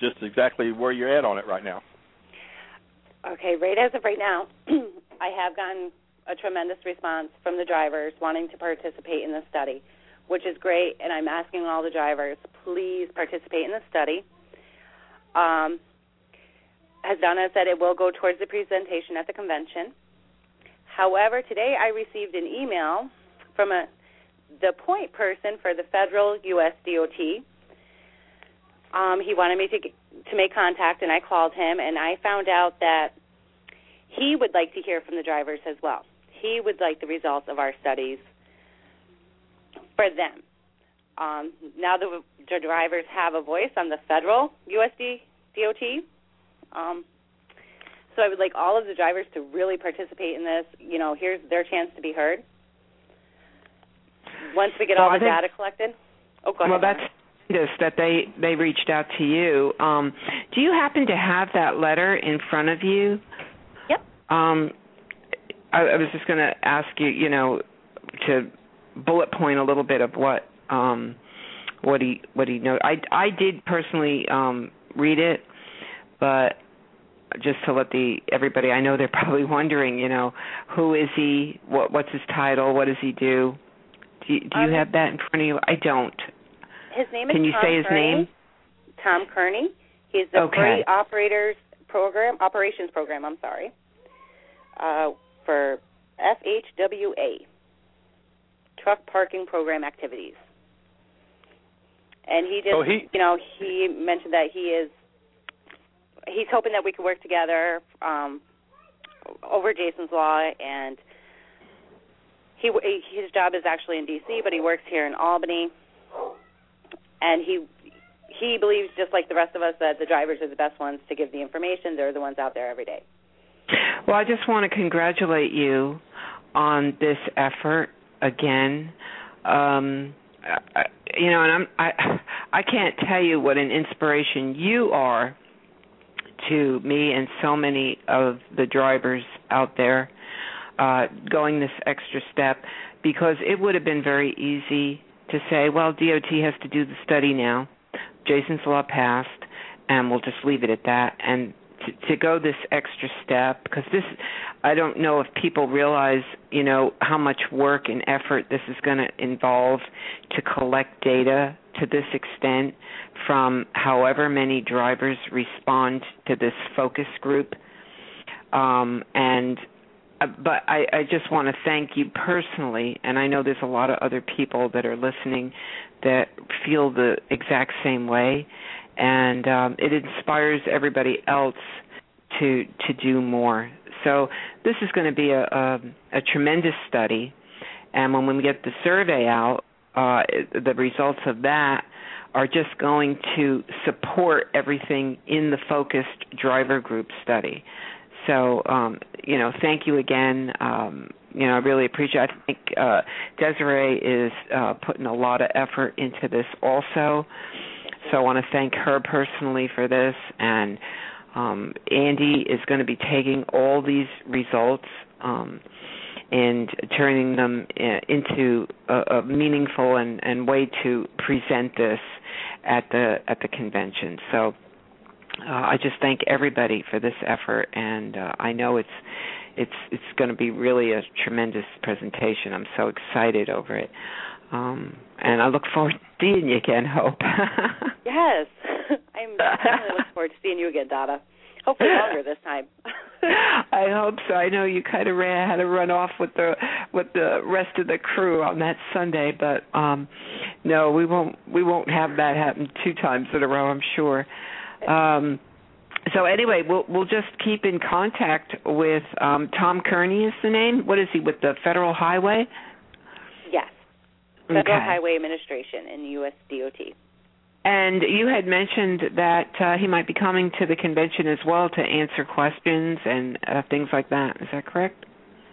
Speaker 2: just exactly where you're at on it right now.
Speaker 8: Okay, right as of right now, I have gotten a tremendous response from the drivers wanting to participate in the study, which is great. And I'm asking all the drivers, please participate in the study. Um, as Donna said, it will go towards the presentation at the convention. However, today I received an email from a the point person for the federal U.S. DOT. Um, he wanted me to to make contact, and I called him, and I found out that he would like to hear from the drivers as well. He would like the results of our studies for them. Um, now the, the drivers have a voice on the federal USD DOT. Um, so I would like all of the drivers to really participate in this. You know, here's their chance to be heard. Once we get
Speaker 3: well,
Speaker 8: all the
Speaker 3: think,
Speaker 8: data collected. Oh, go
Speaker 3: well,
Speaker 8: ahead.
Speaker 3: that's this that they they reached out to you. Um, do you happen to have that letter in front of you?
Speaker 8: Yep.
Speaker 3: Um, I, I was just going to ask you, you know, to bullet point a little bit of what um, what he what he know. I I did personally um, read it, but just to let the everybody I know they're probably wondering, you know, who is he? What what's his title? What does he do? Do you, do you
Speaker 8: Um,
Speaker 3: have that in front of you? I don't.
Speaker 8: His name is
Speaker 3: Can you
Speaker 8: Tom
Speaker 3: say his
Speaker 8: Kearney.
Speaker 3: name?
Speaker 8: Tom Kearney. He's the
Speaker 3: Okay.
Speaker 8: free operators program operations program. I'm sorry. Uh, for FHWA, truck parking program activities. And he just,
Speaker 2: So he-
Speaker 8: you know, he mentioned that he is. He's hoping that we could work together um, over Jason's Law, and he his job is actually in D.C., but he works here in Albany and he he believes just like the rest of us that the drivers are the best ones to give the information. They're the ones out there every day.
Speaker 3: Well, I just want to congratulate you on this effort again. Um, I, you know, and I'm I I can't tell you what an inspiration you are to me and so many of the drivers out there uh going this extra step because it would have been very easy to say, well, DOT has to do the study now. Jason's law passed and we'll just leave it at that and to, to go this extra step because this I don't know if people realize, you know, how much work and effort this is going to involve to collect data to this extent from however many drivers respond to this focus group. Um, and but I, I just want to thank you personally, and I know there's a lot of other people that are listening that feel the exact same way, and um, it inspires everybody else to to do more. So this is going to be a, a, a tremendous study, and when we get the survey out, uh, the results of that are just going to support everything in the focused driver group study. So, um, you know, thank you again. Um, you know, I really appreciate. I think uh, Desiree is uh, putting a lot of effort into this also. So I want to thank her personally for this, and um, Andy is going to be taking all these results um, and turning them uh, into a, a meaningful and, and way to present this at the at the convention. So uh, I just thank everybody for this effort, and uh, I know it's it's it's going to be really a tremendous presentation. I'm so excited over it, um, and I look forward to seeing you again. Hope.
Speaker 8: yes, I'm definitely looking forward to seeing you again, Donna. Hopefully longer this time.
Speaker 3: I hope so. I know you kind of ran had to run off with the with the rest of the crew on that Sunday, but um no, we won't we won't have that happen two times in a row, I'm sure. Um so anyway, we'll we'll just keep in contact with um Tom Kearney is the name. What is he with the Federal Highway?
Speaker 8: Yes. Federal
Speaker 3: Okay.
Speaker 8: Highway Administration in US DOT.
Speaker 3: And you had mentioned that uh, he might be coming to the convention as well to answer questions and uh, things like that. Is that correct?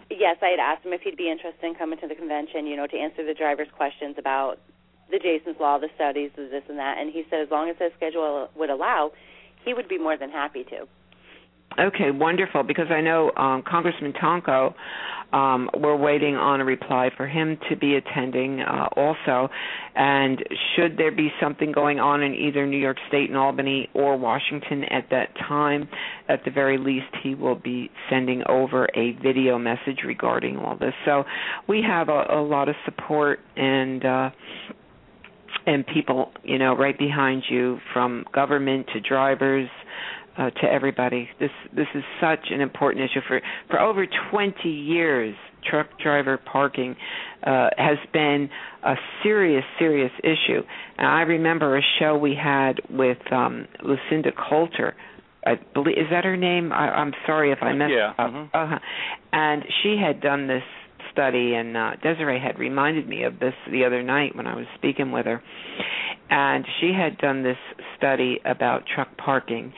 Speaker 8: Yes, I had asked him if he'd be interested in coming to the convention, you know, to answer the driver's questions about the Jason's Law, the studies, the this and that. And he said as long as his schedule would allow, he would be more than happy to.
Speaker 3: Okay, wonderful. Because I know um, Congressman Tonko, um, we're waiting on a reply for him to be attending uh, also. And should there be something going on in either New York State and Albany or Washington at that time, at the very least, he will be sending over a video message regarding all this. So we have a, a lot of support and. Uh, and people, you know, right behind you, from government to drivers, uh, to everybody. This this is such an important issue for for over 20 years. Truck driver parking uh, has been a serious, serious issue. And I remember a show we had with um, Lucinda Coulter. I believe is that her name? I, I'm sorry if I messed
Speaker 2: Yeah,
Speaker 3: up.
Speaker 2: mhm.
Speaker 3: Uh-huh. And she had done this study, and uh, Desiree had reminded me of this the other night when I was speaking with her. And she had done this study about truck parking.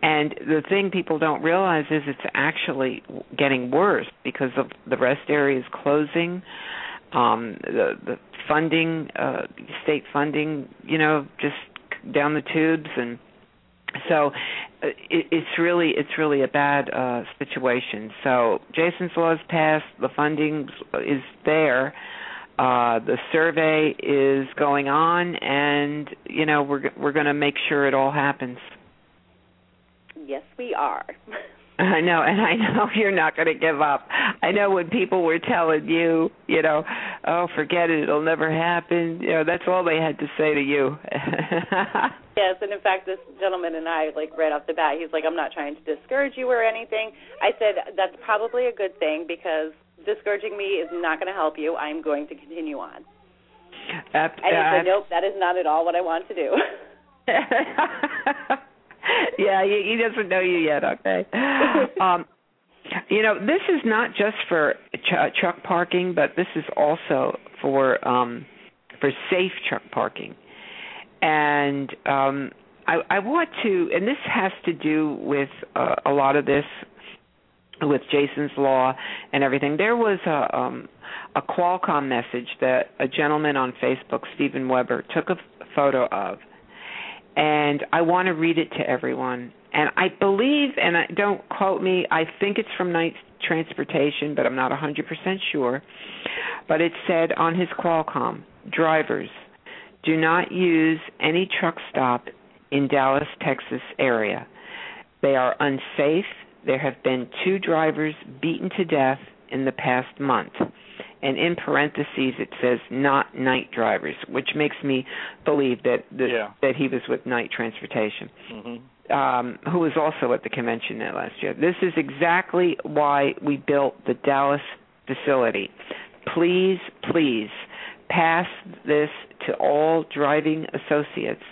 Speaker 3: And the thing people don't realize is it's actually getting worse because of the rest areas closing, um, the the funding, uh, state funding, you know, just down the tubes, and so uh, it, it's really it's really a bad uh, situation. So Jason's law is passed, the funding is there. Uh, the survey is going on, and you know we're we're going to make sure it all happens.
Speaker 8: Yes, we are.
Speaker 3: I know, and I know you're not going to give up. I know when people were telling you, you know, oh, forget it, it'll never happen. You know, that's all they had to say to you.
Speaker 8: Yes, and in fact, this gentleman and I, like right off the bat, he's like, "I'm not trying to discourage you or anything." I said, "That's probably a good thing because discouraging me is not going to help you. I'm going to continue on."
Speaker 3: Ap-
Speaker 8: And he
Speaker 3: uh,
Speaker 8: said, "Nope, that is not at all what I want to do."
Speaker 3: yeah, he, he doesn't know you yet. Okay. Um, you know, this is not just for ch- truck parking, but this is also for um, for safe truck parking. And um, I, I want to, and this has to do with uh, a lot of this with Jason's law and everything. There was a um, a Qualcomm message that a gentleman on Facebook, Stephen Weber, took a photo of, and I want to read it to everyone. And I believe, and I, don't quote me, I think it's from Knight Transportation, but I'm not 100% sure. But it said on his Qualcomm, drivers, do not use any truck stop in Dallas, Texas area. They are unsafe. There have been two drivers beaten to death in the past month. And in parentheses it says not Knight drivers, which makes me believe that that,
Speaker 2: Yeah.
Speaker 3: that he was with Knight Transportation
Speaker 2: Mhm.
Speaker 3: um, who was also at the convention there last year. This is exactly why we built the Dallas facility. Please, please pass this to all driving associates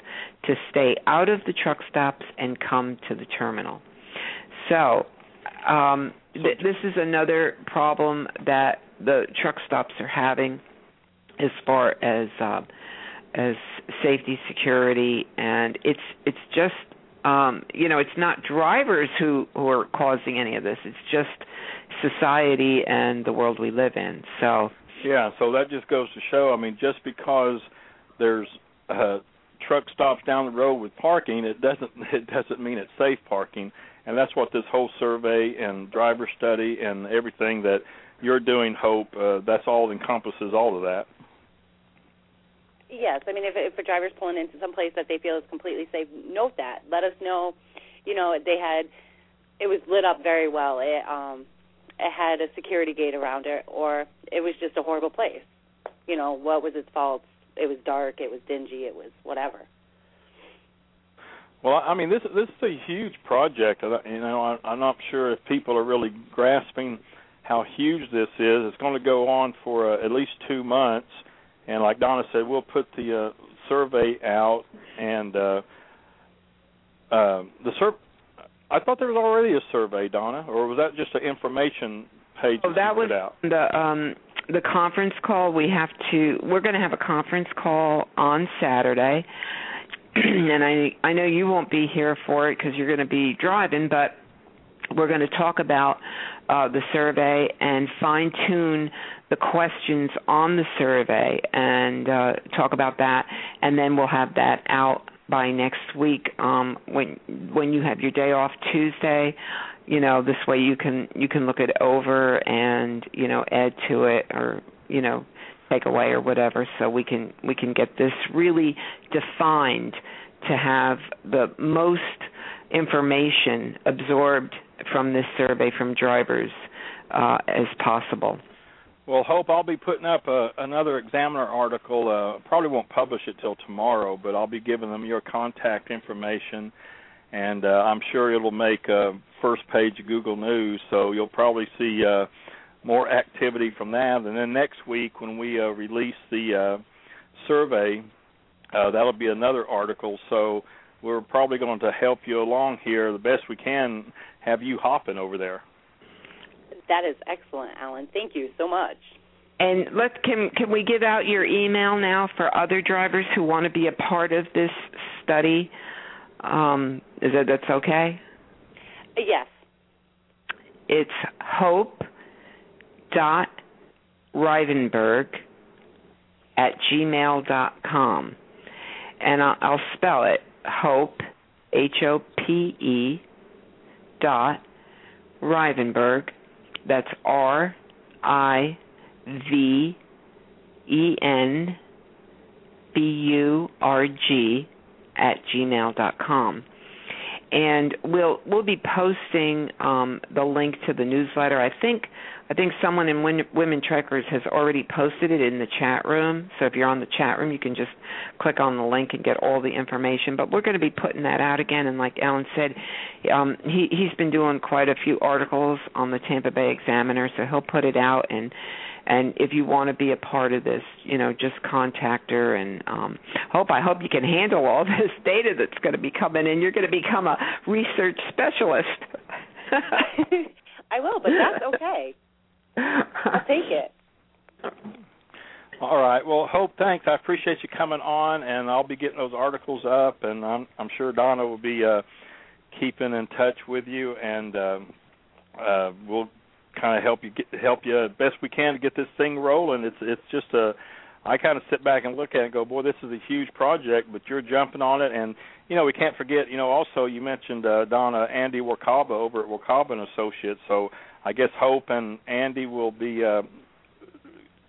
Speaker 3: to stay out of the truck stops and come to the terminal. So, um, th- this is another problem that the truck stops are having as far as uh, as safety, security, and it's it's just um, you know it's not drivers who who are causing any of this. It's just society and the world we live in. So
Speaker 2: Yeah, so that just goes to show. I mean, just because there's uh, truck stops down the road with parking, it doesn't it doesn't mean it's safe parking, and that's what this whole survey and driver study and everything that you're doing, Hope. Uh, that's all encompasses all of that.
Speaker 8: Yes, I mean, if, if a driver's pulling into some place that they feel is completely safe, note that. Let us know you know, they had it was lit up very well. It um it had a security gate around it or it was just a horrible place. You know, what was its fault? It was dark, it was dingy, it was whatever.
Speaker 2: Well, I mean, this this is a huge project. You know, I, I'm not sure if people are really grasping how huge this is. It's going to go on for uh, at least two months, and like Donna said, we'll put the uh, survey out. And uh, uh, the sur- I thought there was already a survey, Donna, or was that just an information page?
Speaker 3: Oh, that was
Speaker 2: out?
Speaker 3: the um the conference call. We have to. We're going to have a conference call on Saturday. and I I know you won't be here for it because you're going to be driving, but we're going to talk about uh, the survey and fine tune the questions on the survey and uh, talk about that, and then we'll have that out by next week um, when when you have your day off Tuesday. You know, this way you can you can look it over and you know add to it or you know take away or whatever, so we can we can get this really defined to have the most information absorbed from this survey from drivers uh, as possible.
Speaker 2: Well, Hope, I'll be putting up a, another Examiner article. Uh, probably won't publish it till tomorrow, but I'll be giving them your contact information, and uh, I'm sure it'll make uh, first page Google News. So you'll probably see uh, more activity from that. And then next week, when we uh, release the uh, survey, uh, that'll be another article. So we're probably going to help you along here the best we can. Have you hopping over there?
Speaker 8: That is excellent, Alan. Thank you so much.
Speaker 3: And let can can we give out your email now for other drivers who want to be a part of this study? Um, is that that's okay?
Speaker 8: Yes.
Speaker 3: It's hope dot rivenburg at gmail dot com, and I'll, I'll spell it hope h o p e dot rivenburg that's R I V E N B U R G at gmail dot com. And we'll we'll be posting um, the link to the newsletter. I think I think someone in Win- Women Truckers has already posted it in the chat room. So if you're on the chat room, you can just click on the link and get all the information. But we're going to be putting that out again. And like Alan said, um, he he's been doing quite a few articles on the Tampa Bay Examiner, so he'll put it out. And and if you want to be a part of this, you know, just contact her. And um, hope I hope you can handle all this data that's going to be coming in. You're going to become a research specialist.
Speaker 8: I will, but that's okay. I'll take it.
Speaker 2: All right. Well, Hope, thanks. I appreciate you coming on, and I'll be getting those articles up, and I'm I'm sure Donna will be uh, keeping in touch with you, and um, uh, we'll kind of help you get help you best we can to get this thing rolling. It's it's just a I kind of sit back and look at it and go, boy, this is a huge project, but you're jumping on it, and you know we can't forget. You know, also you mentioned uh, Donna Andy Wakaba over at Wakaba and Associates, so I guess Hope and Andy will be uh,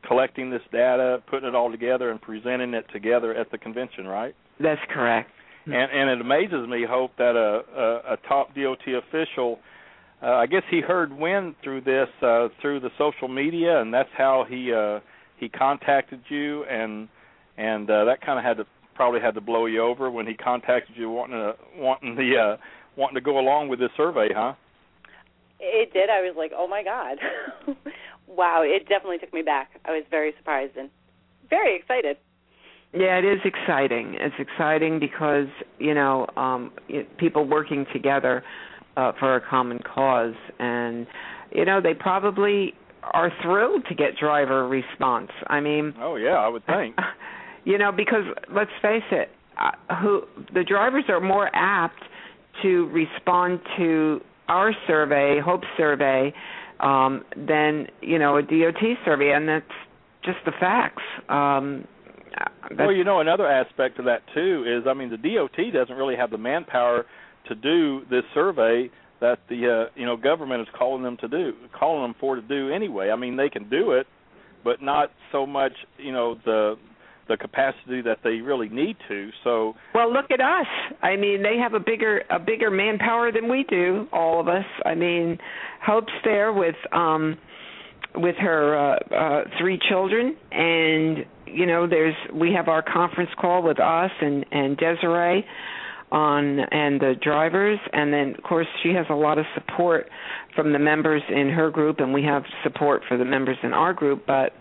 Speaker 2: collecting this data, putting it all together, and presenting it together at the convention, right?
Speaker 3: That's correct.
Speaker 2: And, and it amazes me, Hope, that a, a, a top DOT official, uh, I guess he heard wind through this uh, through the social media, and that's how he uh, he contacted you, and and uh, that kind of had to probably had to blow you over when he contacted you wanting to wanting the uh, wanting to go along with this survey, huh?
Speaker 8: It did. I was like, oh my god, wow! It definitely took me back. I was very surprised and very excited.
Speaker 3: Yeah, it is exciting. It's exciting because you know um, people working together uh, for a common cause, and you know they probably are thrilled to get driver response. I mean,
Speaker 2: oh yeah, I would think.
Speaker 3: You know, because let's face it, uh, who the drivers are more apt to respond to our survey, Hope survey, um, than you know a DOT survey, and that's just the facts. Um,
Speaker 2: well, you know, another aspect of that too is, I mean, the DOT doesn't really have the manpower to do this survey that the uh, you know government is calling them to do, calling them for to do anyway. I mean, they can do it, but not so much. You know, the the capacity that they really need to. So
Speaker 3: well, look at us. I mean, they have a bigger a bigger manpower than we do. All of us. I mean, Hope's there with um with her uh, uh three children and you know there's we have our conference call with us and and Desiree on and the drivers and then of course she has a lot of support from the members in her group and we have support for the members in our group but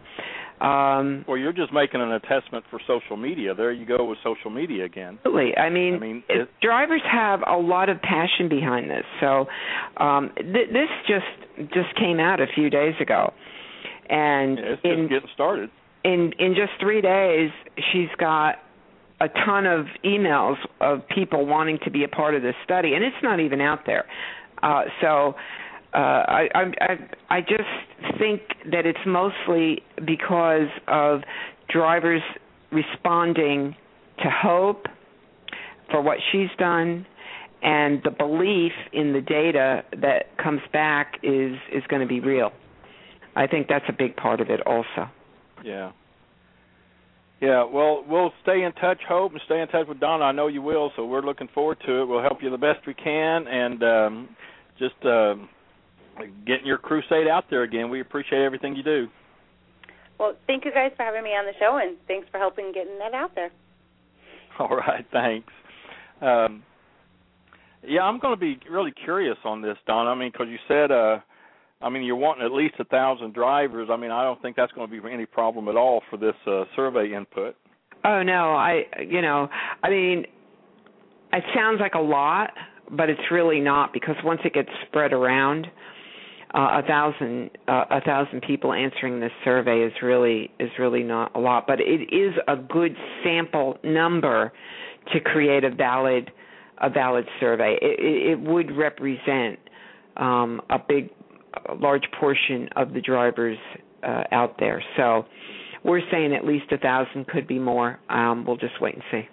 Speaker 3: um
Speaker 2: well you're just making an attestment for social media. There you go with social media again.
Speaker 3: Absolutely. I mean,
Speaker 2: I mean
Speaker 3: it, drivers have a lot of passion behind this. So um th- this just just came out a few days ago. And
Speaker 2: yeah, it's
Speaker 3: in,
Speaker 2: just getting started.
Speaker 3: in in just 3 days she's got a ton of emails of people wanting to be a part of this study, and it's not even out there. Uh, so uh, I, I I just think that it's mostly because of drivers responding to hope for what she's done and the belief in the data that comes back is is going to be real. I think that's a big part of it also.
Speaker 2: Yeah. Yeah, well, we'll stay in touch, Hope, and stay in touch with Donna. I know you will, so we're looking forward to it. We'll help you the best we can, and um, just uh, getting your crusade out there again. We appreciate everything you do.
Speaker 8: Well, thank you guys for having me on the show, and thanks for helping getting that out there.
Speaker 2: All right, thanks. Um, yeah, I'm going to be really curious on this, Don. I mean, because you said. Uh, I mean, you're wanting at least a thousand drivers. I mean, I don't think that's going to be any problem at all for this uh, survey input.
Speaker 3: Oh no, I you know, I mean, it sounds like a lot, but it's really not because once it gets spread around, uh, a thousand uh, a thousand people answering this survey is really is really not a lot, but it is a good sample number to create a valid a valid survey. It, it, would represent um, a big a large portion of the drivers uh, out there. So we're saying at least a thousand, could be more. Um, we'll just wait and see.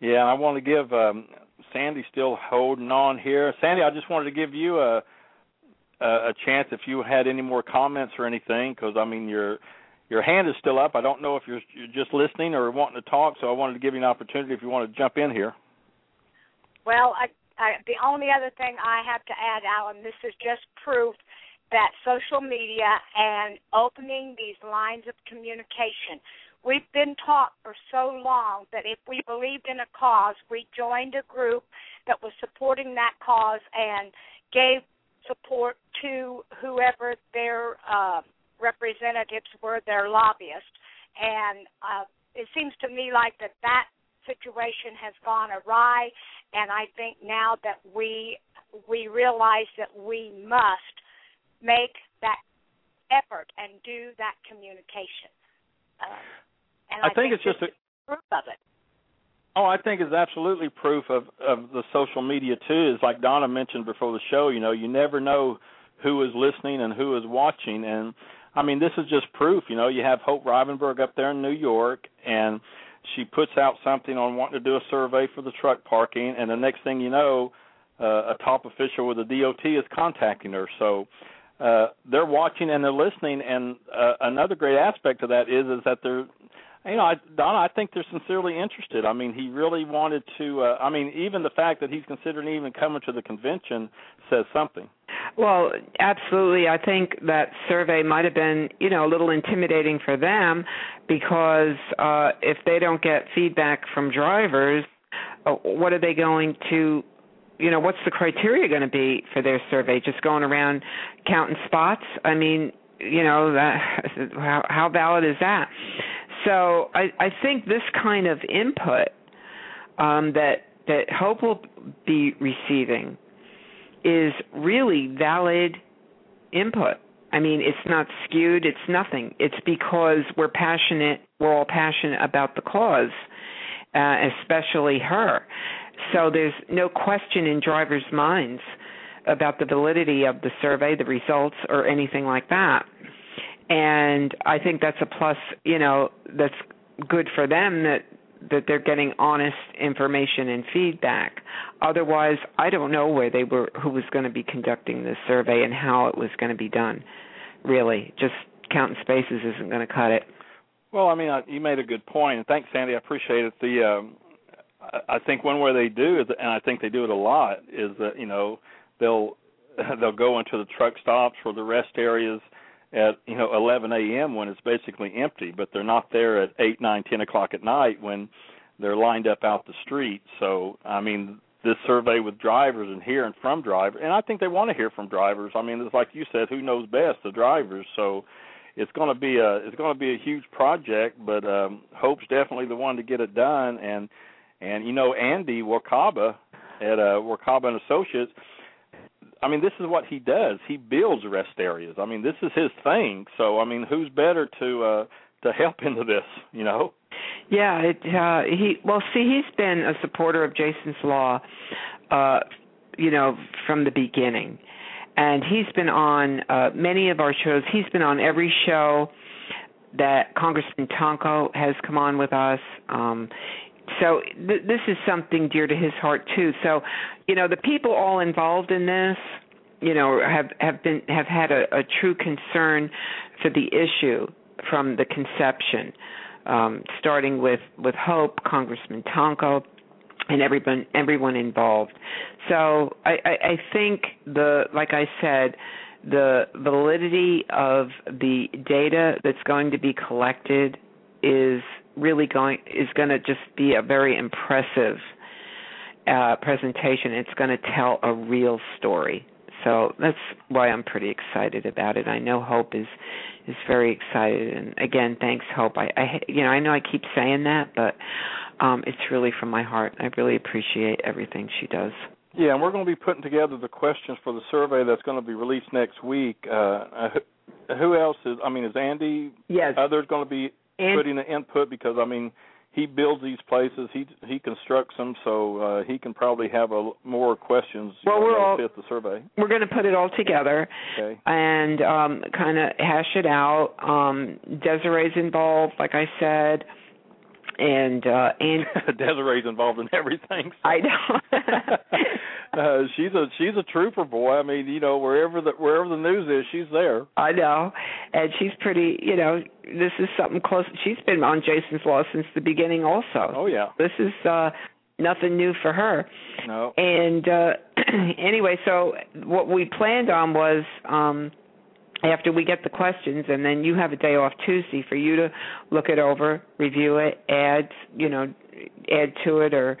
Speaker 2: Yeah, I want to give um, Sandy still holding on here. Sandy, I just wanted to give you a a, chance if you had any more comments or anything, because I mean your your hand is still up. I don't know if you're, you're just listening or wanting to talk, so I wanted to give you an opportunity if you want to jump in here.
Speaker 7: Well, I, I, the only other thing I have to add, Alan, this is just proof that social media and opening these lines of communication. We've been taught for so long that if we believed in a cause, we joined a group that was supporting that cause and gave support to whoever their uh, representatives were, their lobbyists. And uh, it seems to me like that that situation has gone awry, and I think now that we we realize that we must make that effort and do that communication. Um, and I,
Speaker 2: I think,
Speaker 7: think
Speaker 2: it's just a
Speaker 7: proof of it.
Speaker 2: Oh, I think it's absolutely proof of of the social media too. Is like Donna mentioned before the show. You know, you never know who is listening and who is watching, and I mean, this is just proof. You know, you have Hope Rivenburg up there in New York, and she puts out something on wanting to do a survey for the truck parking, and the next thing you know, uh, a top official with the DOT is contacting her. So uh, they're watching and they're listening. And uh, another great aspect of that is is that they're, you know, I, Donna, I think they're sincerely interested. I mean, he really wanted to. Uh, I mean, even the fact that he's considering even coming to the convention says something.
Speaker 3: Well, absolutely. I think that survey might have been, you know, a little intimidating for them because uh if they don't get feedback from drivers, uh, what are they going to you know what's the criteria going to be for their survey just going around counting spots i mean you know that how how valid is that so i i think this kind of input um that that hope will be receiving is really valid input. I mean it's not skewed it's nothing. It's because we're passionate we're all passionate about the cause uh, especially her. So there's no question in drivers' minds about the validity of the survey, the results, or anything like that. And I think that's a plus, you know, that's good for them that that they're getting honest information and feedback. Otherwise, I don't know where they were who was going to be conducting this survey and how it was going to be done. Really, just counting spaces isn't going to cut it.
Speaker 2: Well, I mean, I, you made a good point, and thanks, Sandy. I appreciate it. The um, I, I think one way they do is, and I think they do it a lot, is that you know they'll they'll go into the truck stops or the rest areas at you know 11 a.m. when it's basically empty, but they're not there at eight, nine, ten o'clock at night when they're lined up out the street. So I mean, this survey with drivers and hearing from drivers, and I think they want to hear from drivers. I mean, it's like you said, who knows best, the drivers. So it's going to be a it's going to be a huge project, but um, Hope's definitely the one to get it done. And and you know, Andy Wakaba at uh, Wakaba and Associates I mean, this is what he does. He builds rest areas. I mean, this is his thing. So, I mean, who's better to uh to help into this, you know?
Speaker 3: Yeah, it uh he well, see, he's been a supporter of Jason's law uh you know, from the beginning. And he's been on uh many of our shows. He's been on every show that Congressman Tonko has come on with us. Um so th- this is something dear to his heart too. So, you know, the people all involved in this, you know, have have been have had a, a true concern for the issue from the conception, um, starting with with Hope, Congressman Tonko, and everyone everyone involved. So I, I, I think the like I said, the validity of the data that's going to be collected is really going is going to just be a very impressive uh, presentation. It's going to tell a real story. So that's why I'm pretty excited about it. I know Hope is is very excited, and again, thanks Hope. I, I you know I know I keep saying that, but um, it's really from my heart. I really appreciate everything she does.
Speaker 2: Yeah, and we're going to be putting together the questions for the survey that's going to be released next week. Uh, who else is? I mean, is Andy?
Speaker 3: Yes.
Speaker 2: Others going to be
Speaker 3: and,
Speaker 2: putting the input because I mean he builds these places, he he constructs them, so uh, he can probably have a more questions.
Speaker 3: Well,
Speaker 2: know,
Speaker 3: we're all
Speaker 2: fit the survey.
Speaker 3: We're going to put it all together
Speaker 2: okay.
Speaker 3: and um, kind of hash it out. Um, Desiree's involved, like I said and uh and
Speaker 2: Desiree's involved in everything. So.
Speaker 3: I know.
Speaker 2: uh, she's a she's a trooper boy. I mean, you know, wherever the wherever the news is, she's there.
Speaker 3: I know, and she's pretty. You know, this is something close. She's been on Jason's Law since the beginning, also.
Speaker 2: Oh yeah.
Speaker 3: This is uh nothing new for her.
Speaker 2: No.
Speaker 3: And uh anyway, so what we planned on was um after we get the questions and then you have a day off Tuesday for you to look it over, review it, add, you know, add to it or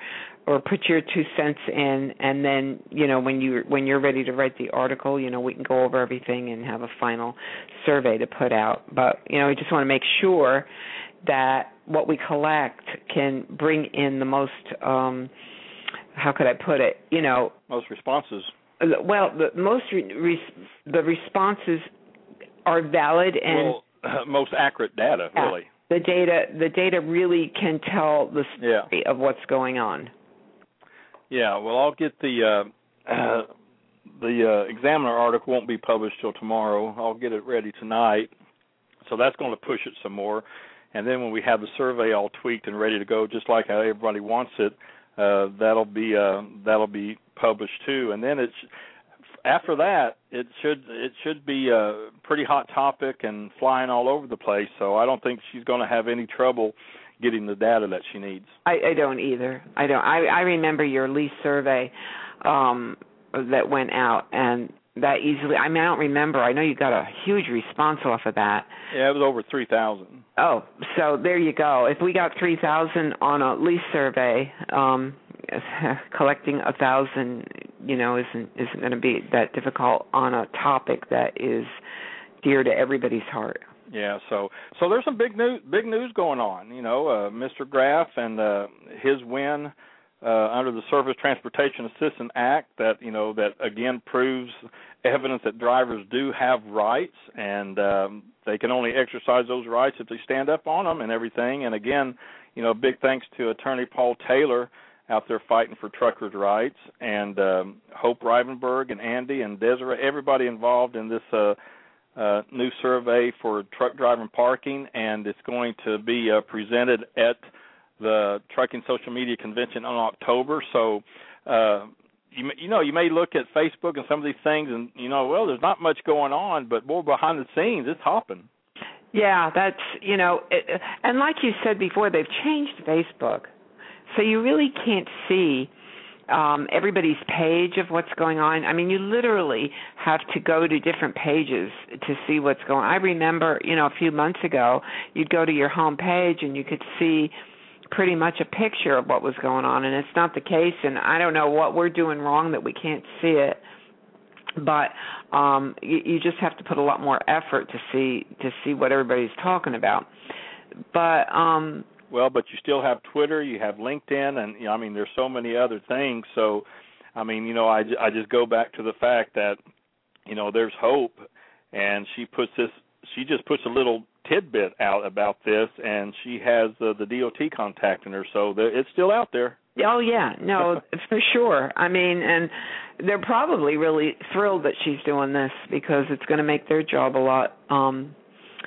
Speaker 3: or put your two cents in and then, you know, when you when you're ready to write the article, you know, we can go over everything and have a final survey to put out. But, you know, we just want to make sure that what we collect can bring in the most um how could I put it, you know,
Speaker 2: most responses
Speaker 3: well the most re- the responses are valid and
Speaker 2: well, most accurate data,
Speaker 3: yeah,
Speaker 2: really.
Speaker 3: The data the data really can tell the story
Speaker 2: yeah.
Speaker 3: of what's going on.
Speaker 2: Yeah, well, I'll get the uh, uh the uh, Examiner article won't be published till tomorrow. I'll get it ready tonight, so that's going to push it some more. And then when we have the survey all tweaked and ready to go, just like how everybody wants it, uh, that'll be uh, that'll be published too. And then it's after that, it should it should be a pretty hot topic and flying all over the place. So I don't think she's going to have any trouble getting the data that she needs.
Speaker 3: I, I don't either. I don't. I, I remember your lease survey um, that went out, and that easily. I mean, I don't remember. I know you got a huge response off of that.
Speaker 2: Yeah, it was over three thousand.
Speaker 3: Oh, so there you go. If we got three thousand on a lease survey, um, collecting a thousand, you know, isn't isn't going to be that difficult on a topic that is dear to everybody's heart.
Speaker 2: Yeah, so so there's some big news big news going on. You know, uh, Mr. Graff and uh, his win uh, under the Surface Transportation Assistance Act that you know that again proves evidence that drivers do have rights and um, they can only exercise those rights if they stand up on them and everything. And again, you know, big thanks to Attorney Paul Taylor out there fighting for truckers' rights, and um, Hope Rivenburg and Andy and Desiree, everybody involved in this uh, uh, new survey for truck driving parking, and it's going to be uh, presented at the Trucking Social Media Convention on October. So, uh, you you know, you may look at Facebook and some of these things, and you know, well, there's not much going on, but more behind the scenes, it's hopping.
Speaker 3: Yeah, that's you know, it, and like you said before, they've changed Facebook, so you really can't see um everybody's page of what's going on. I mean, you literally have to go to different pages to see what's going. On. I remember, you know, a few months ago, you'd go to your home page and you could see pretty much a picture of what was going on and it's not the case and I don't know what we're doing wrong that we can't see it but um you, you just have to put a lot more effort to see to see what everybody's talking about but um
Speaker 9: well but you still have twitter you have linkedin and you know, i mean there's so many other things so i mean you know i i just go back to the fact that you know there's hope and she puts this she just puts a little tidbit out about this and she has uh, the DOT contacting her so the, it's still out there
Speaker 3: Oh yeah, no, for sure. I mean, and they're probably really thrilled that she's doing this because it's going to make their job a lot um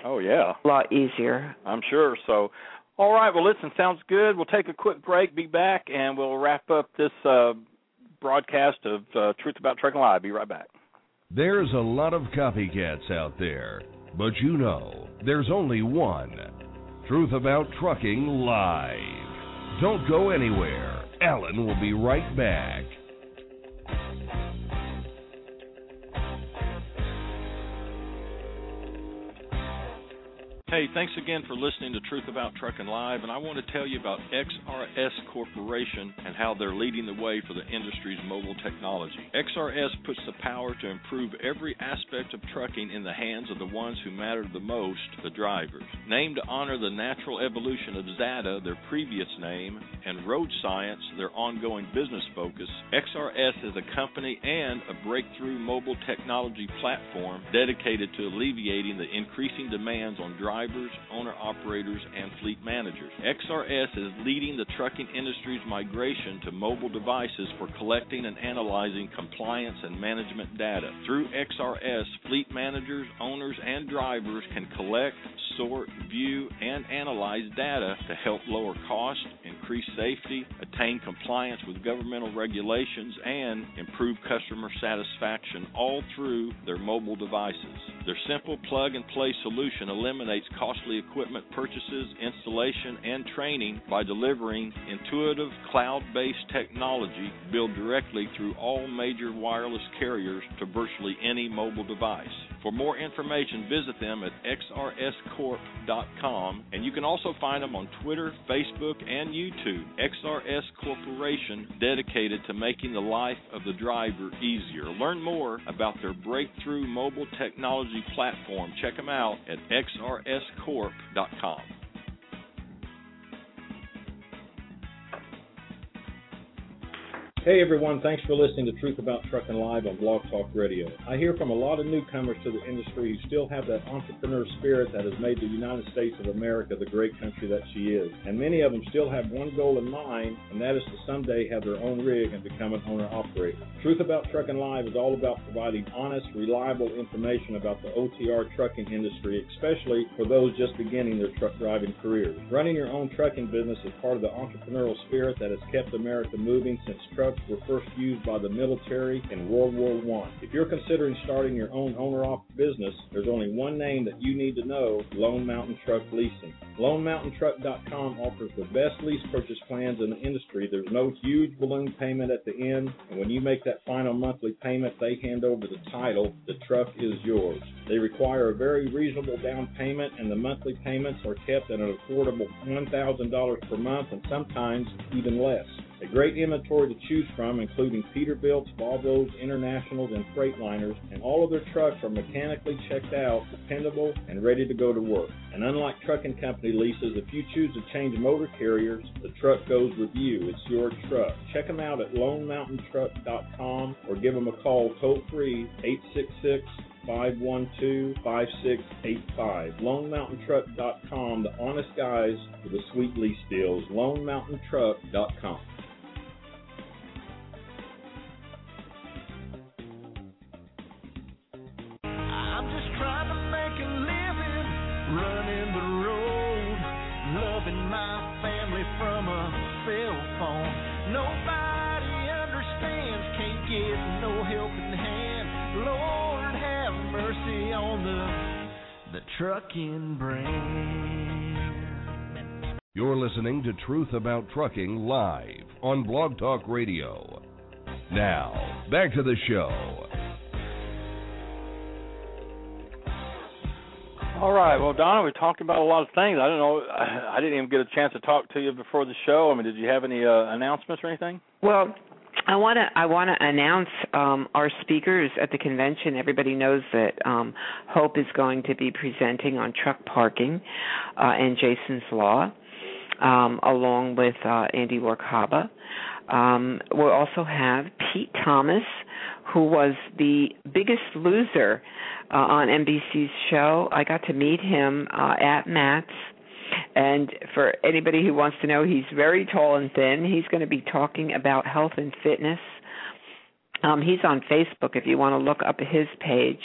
Speaker 9: Oh yeah.
Speaker 3: a lot easier.
Speaker 9: I'm sure. So all right, well listen, sounds good. We'll take a quick break, be back and we'll wrap up this uh broadcast of uh, Truth About Trucking Live. Be right back.
Speaker 1: There's a lot of copycats out there, but you know, there's only one. Truth About Trucking Live. Don't go anywhere. Alan will be right back.
Speaker 2: Hey, thanks again for listening to Truth About Trucking Live, and I want to tell you about XRS Corporation and how they're leading the way for the industry's mobile technology. XRS puts the power to improve every aspect of trucking in the hands of the ones who matter the most, the drivers. Named to honor the natural evolution of Xata, their previous name, and Road Science, their ongoing business focus, XRS is a company and a breakthrough mobile technology platform dedicated to alleviating the increasing demands on drivers drivers, owner operators, and fleet managers. XRS is leading the trucking industry's migration to mobile devices for collecting and analyzing compliance and management data. Through XRS, fleet managers, owners, and drivers can collect, sort, view, and analyze data to help lower costs, increase safety, attain compliance with governmental regulations, and improve customer satisfaction all through their mobile devices. Their simple plug and play solution eliminates costly equipment purchases, installation, and training by delivering intuitive cloud based technology built directly through all major wireless carriers to virtually any mobile device. For more information, visit them at xrscorp.com, and you can also find them on Twitter, Facebook, and YouTube. XRS Corporation, dedicated to making the life of the driver easier. Learn more about their breakthrough mobile technology platform. Check them out at xrscorp.com.
Speaker 10: Hey everyone, thanks for listening to Truth About Trucking Live on Blog Talk Radio. I hear from a lot of newcomers to the industry who still have that entrepreneur spirit that has made the United States of America the great country that she is. And many of them still have one goal in mind, and that is to someday have their own rig and become an owner operator. Truth About Trucking Live is all about providing honest, reliable information about the OTR trucking industry, especially for those just beginning their truck driving careers. Running your own trucking business is part of the entrepreneurial spirit that has kept America moving since were first used by the military in World War I. If you're considering starting your own owner-op business, there's only one name that you need to know, Lone Mountain Truck Leasing. LoneMountainTruck.com offers the best lease purchase plans in the industry. There's no huge balloon payment at the end, and when you make that final monthly payment, they hand over the title. The truck is yours. They require a very reasonable down payment, and the monthly payments are kept at an affordable $1,000 per month and sometimes even less. A great inventory to choose from, including Peterbilts, Volvos, Internationals, and Freightliners, and all of their trucks are mechanically checked out, dependable, and ready to go to work. And unlike trucking company leases, if you choose to change motor carriers, the truck goes with you. It's your truck. Check them out at LoneMountainTruck.com or give them a call toll free 866 512 5685. LoneMountainTruck.com, the honest guys with the sweet lease deals. LoneMountainTruck.com.
Speaker 11: I'm just trying to make a living, running the road, loving my family from a cell phone. Nobody understands, can't get no helping hand. Lord have mercy on the
Speaker 12: the trucking brand.
Speaker 1: You're listening to Truth About Trucking live on Blog Talk Radio. Now, back to the show.
Speaker 2: All right. Well, Donna, we talked about a lot of things. I don't know. I didn't even get a chance to talk to you before the show. I mean, did you have any uh, announcements or anything?
Speaker 3: Well, I want to I want to announce um, our speakers at the convention. Everybody knows that um, Hope is going to be presenting on truck parking uh, and Jason's Law, um, along with uh, Andy Warkaba. Um, we'll also have Pete Thomas, who was the biggest loser uh, on NBC's show. I got to meet him uh, at MATS. And for anybody who wants to know, he's very tall and thin. He's going to be talking about health and fitness. Um, he's on Facebook if you want to look up his page.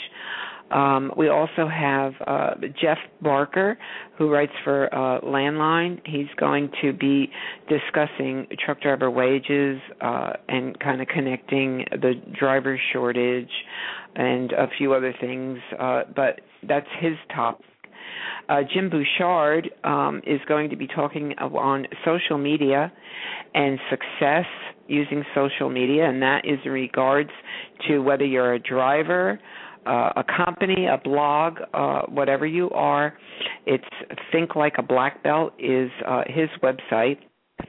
Speaker 3: Um, we also have uh, Jeff Barker, who writes for uh, Landline. He's going to be discussing truck driver wages uh, and kind of connecting the driver shortage and a few other things. Uh, but that's his top. Uh, Jim Bouchard um, is going to be talking on social media and success using social media, and that is in regards to whether you're a driver, uh, a company, a blog, uh, whatever you are. It's Think Like a Black Belt is uh, his website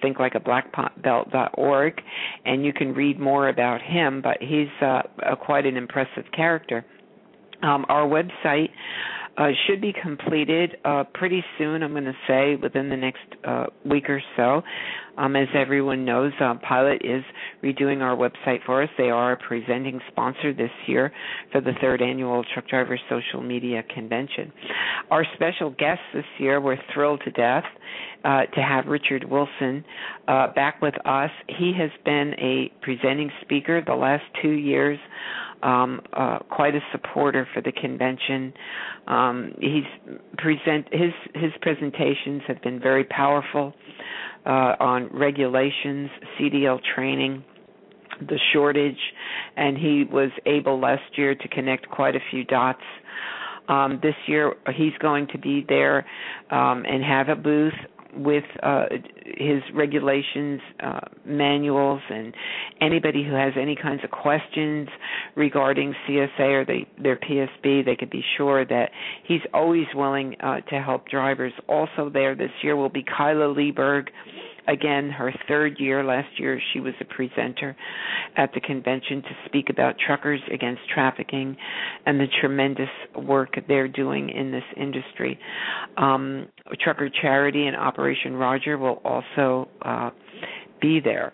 Speaker 3: thinklikeablackbelt.org, and you can read more about him. But he's uh, a, quite an impressive character. Um, our website uh, should be completed uh, pretty soon. I'm going to say within the next uh, week or so. Um, as everyone knows, uh, Pilot is redoing our website for us. They are a presenting sponsor this year for the third annual Truck Drivers Social Media Convention. Our special guests this year, we're thrilled to death uh, to have Richard Wilson uh, back with us. He has been a presenting speaker the last two years um, uh, quite a supporter for the convention. Um, he's present his his presentations have been very powerful uh, on regulations, CDL training, the shortage, and he was able last year to connect quite a few dots. Um, this year, he's going to be there um, and have a booth with uh, his regulations uh, manuals and anybody who has any kinds of questions regarding CSA or the, their PSP, they could be sure that he's always willing uh, to help drivers. Also there this year will be Kyla Lieberg again her third year last year she was a presenter at the convention to speak about truckers against trafficking and the tremendous work they're doing in this industry. Um, trucker charity and operation roger will also uh, be there.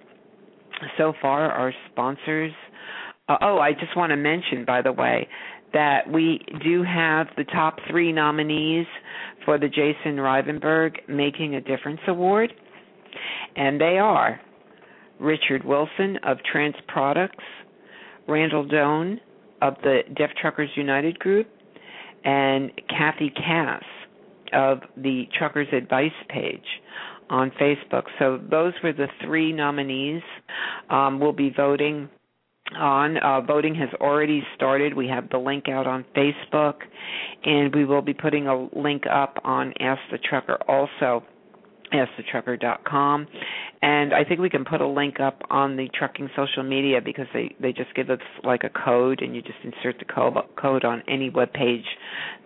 Speaker 3: So far our sponsors uh, oh i just want to mention by the way that we do have the top three nominees for the Jason Rivenburg Making a Difference Award and they are Richard Wilson of Trans Products, Randall Doan of the Deaf Truckers United Group, and Kathy Cass of the Truckers Advice page on Facebook. So those were the three nominees. Um, we'll be voting on. Uh, voting has already started. We have the link out on Facebook, and we will be putting a link up on Ask the Trucker also askthetrucker.com and I think we can put a link up on the trucking social media because they they just give us like a code and you just insert the code code on any web page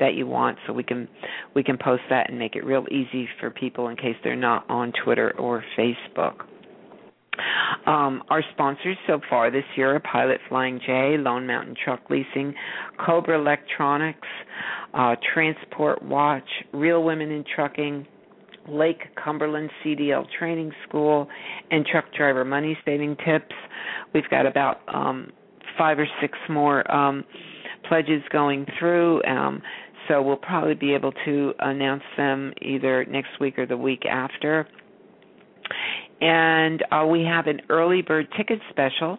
Speaker 3: that you want so we can we can post that and make it real easy for people in case they're not on Twitter or Facebook. Um, our sponsors so far this year are Pilot Flying J, Lone Mountain Truck Leasing, Cobra Electronics, uh, Transport Watch, Real Women in Trucking, Lake Cumberland CDL Training School, and Truck Driver Money Saving Tips. We've got about um, five or six more um, pledges going through. Um, so we'll probably be able to announce them either next week or the week after. And uh, we have an early bird ticket special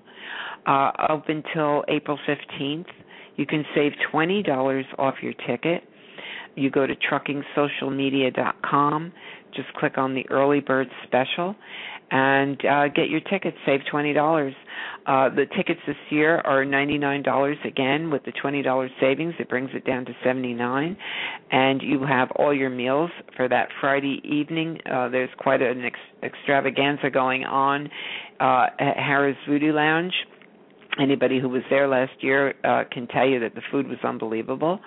Speaker 3: uh, up until April 15th. You can save $20 off your ticket you go to truckingsocialmedia.com. Just click on the early bird special and uh, get your tickets. Save twenty dollars. Uh, the tickets this year are ninety nine dollars again. With the twenty dollars savings, it brings it down to seventy nine, and you have all your meals for that Friday evening. Uh, there's quite an ex- extravaganza going on uh, at Harrah's Voodoo Lounge. Anybody who was there last year uh, can tell you that the food was unbelievable.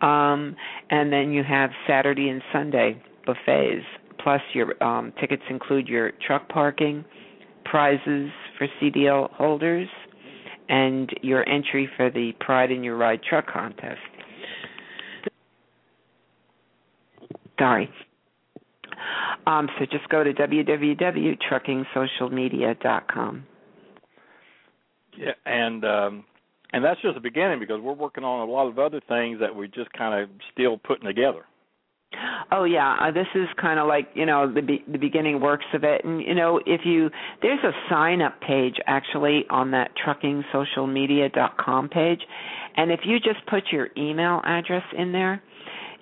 Speaker 3: Um, and then you have Saturday and Sunday buffets plus your um, tickets include your truck parking, prizes for CDL holders, and your entry for the Pride in Your Ride truck contest. Sorry. Um, so just go to www.truckingsocialmedia.com.
Speaker 2: Yeah, and um, and that's just the beginning because we're working on a lot of other things that we're just kind of still putting together.
Speaker 3: Oh yeah, uh, this is kind of like you know the be- the beginning works of it, and you know if you there's a sign up page actually on that truckingsocialmedia.com page, and if you just put your email address in there,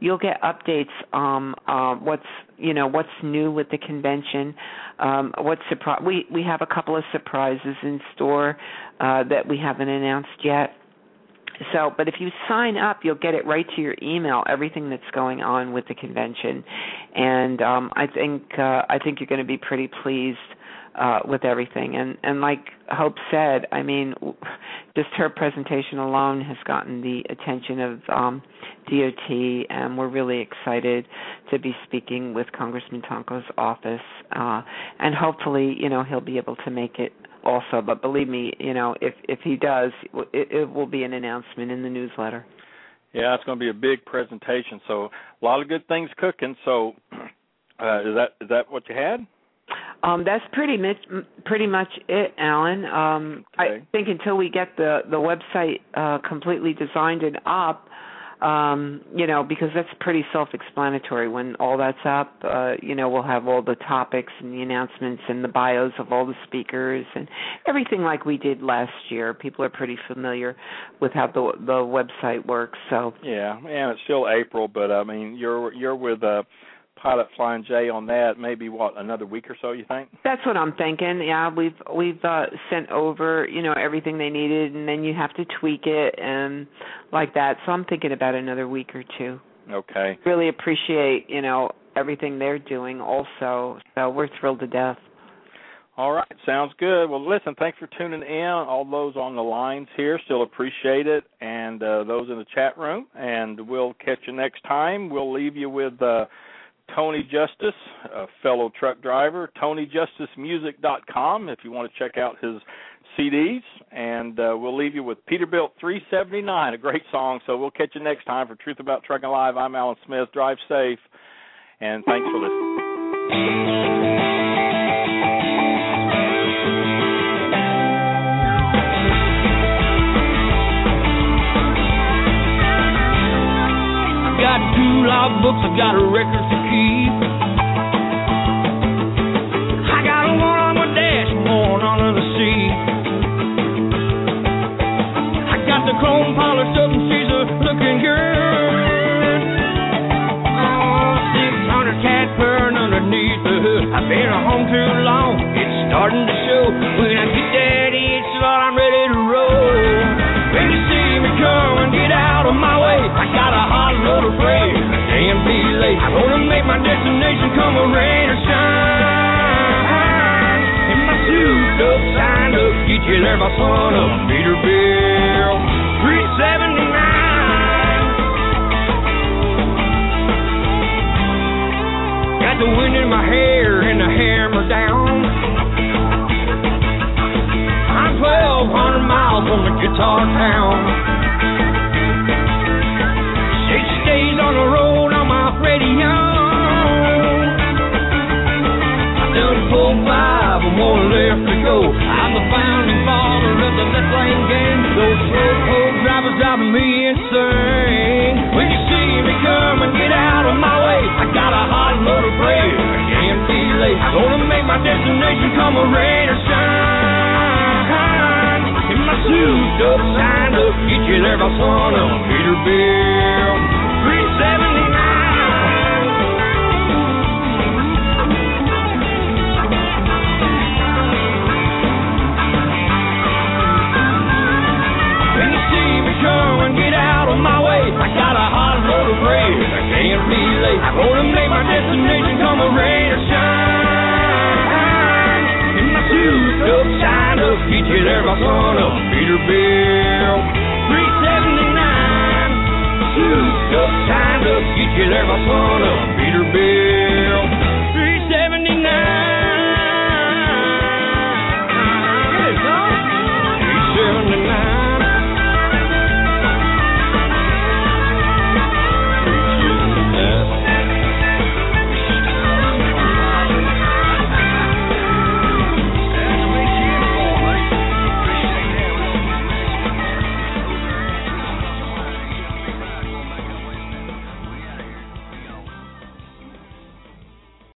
Speaker 3: you'll get updates um uh, what's you know what's new with the convention um what's surprise we we have a couple of surprises in store uh that we haven't announced yet so, but if you sign up, you'll get it right to your email. Everything that's going on with the convention, and um, I think uh, I think you're going to be pretty pleased uh, with everything. And and like Hope said, I mean, just her presentation alone has gotten the attention of um, DOT, and we're really excited to be speaking with Congressman Tonko's office, uh, and hopefully, you know, he'll be able to make it also. But believe me, you know, if if he does, it, it will be an announcement in the newsletter.
Speaker 2: Yeah, it's going to be a big presentation. So a lot of good things cooking. So uh, is that is that what you had?
Speaker 3: Um, that's pretty much pretty much it, Alan. Um,
Speaker 2: okay.
Speaker 3: I think until we get the the website uh, completely designed and up, um, you know, because that's pretty self-explanatory. When all that's up, uh, you know, we'll have all the topics and the announcements and the bios of all the speakers and everything like we did last year. People are pretty familiar with how the the website works. So
Speaker 2: yeah, and it's still April, but I mean, you're you're with uh pilot flying J on that maybe what another week or so you think
Speaker 3: that's what i'm thinking yeah we've we've uh sent over you know everything they needed and then you have to tweak it and like that so i'm thinking about another week or two
Speaker 2: okay
Speaker 3: really appreciate you know everything they're doing also so we're thrilled to death
Speaker 2: all right, sounds good. Well, listen, thanks for tuning in. All those on the lines here still appreciate it, and uh, those in the chat room. And we'll catch you next time. We'll leave you with uh, Tony Justice, a fellow truck driver. TonyJusticeMusic.com if you want to check out his CDs. And uh, we'll leave you with Peterbilt 379, a great song. So we'll catch you next time for Truth About Trucking Live. I'm Alan Smith. Drive safe, and thanks for listening.
Speaker 12: got two logbooks, I've got a record by sun up. Peterbilt 379. Got the wind in my hair and the hammer down. I'm 1,200 miles from the guitar town. Destination come a rain or shine. In my suit up, signed up, get you there by sun up. Peterbilt 370.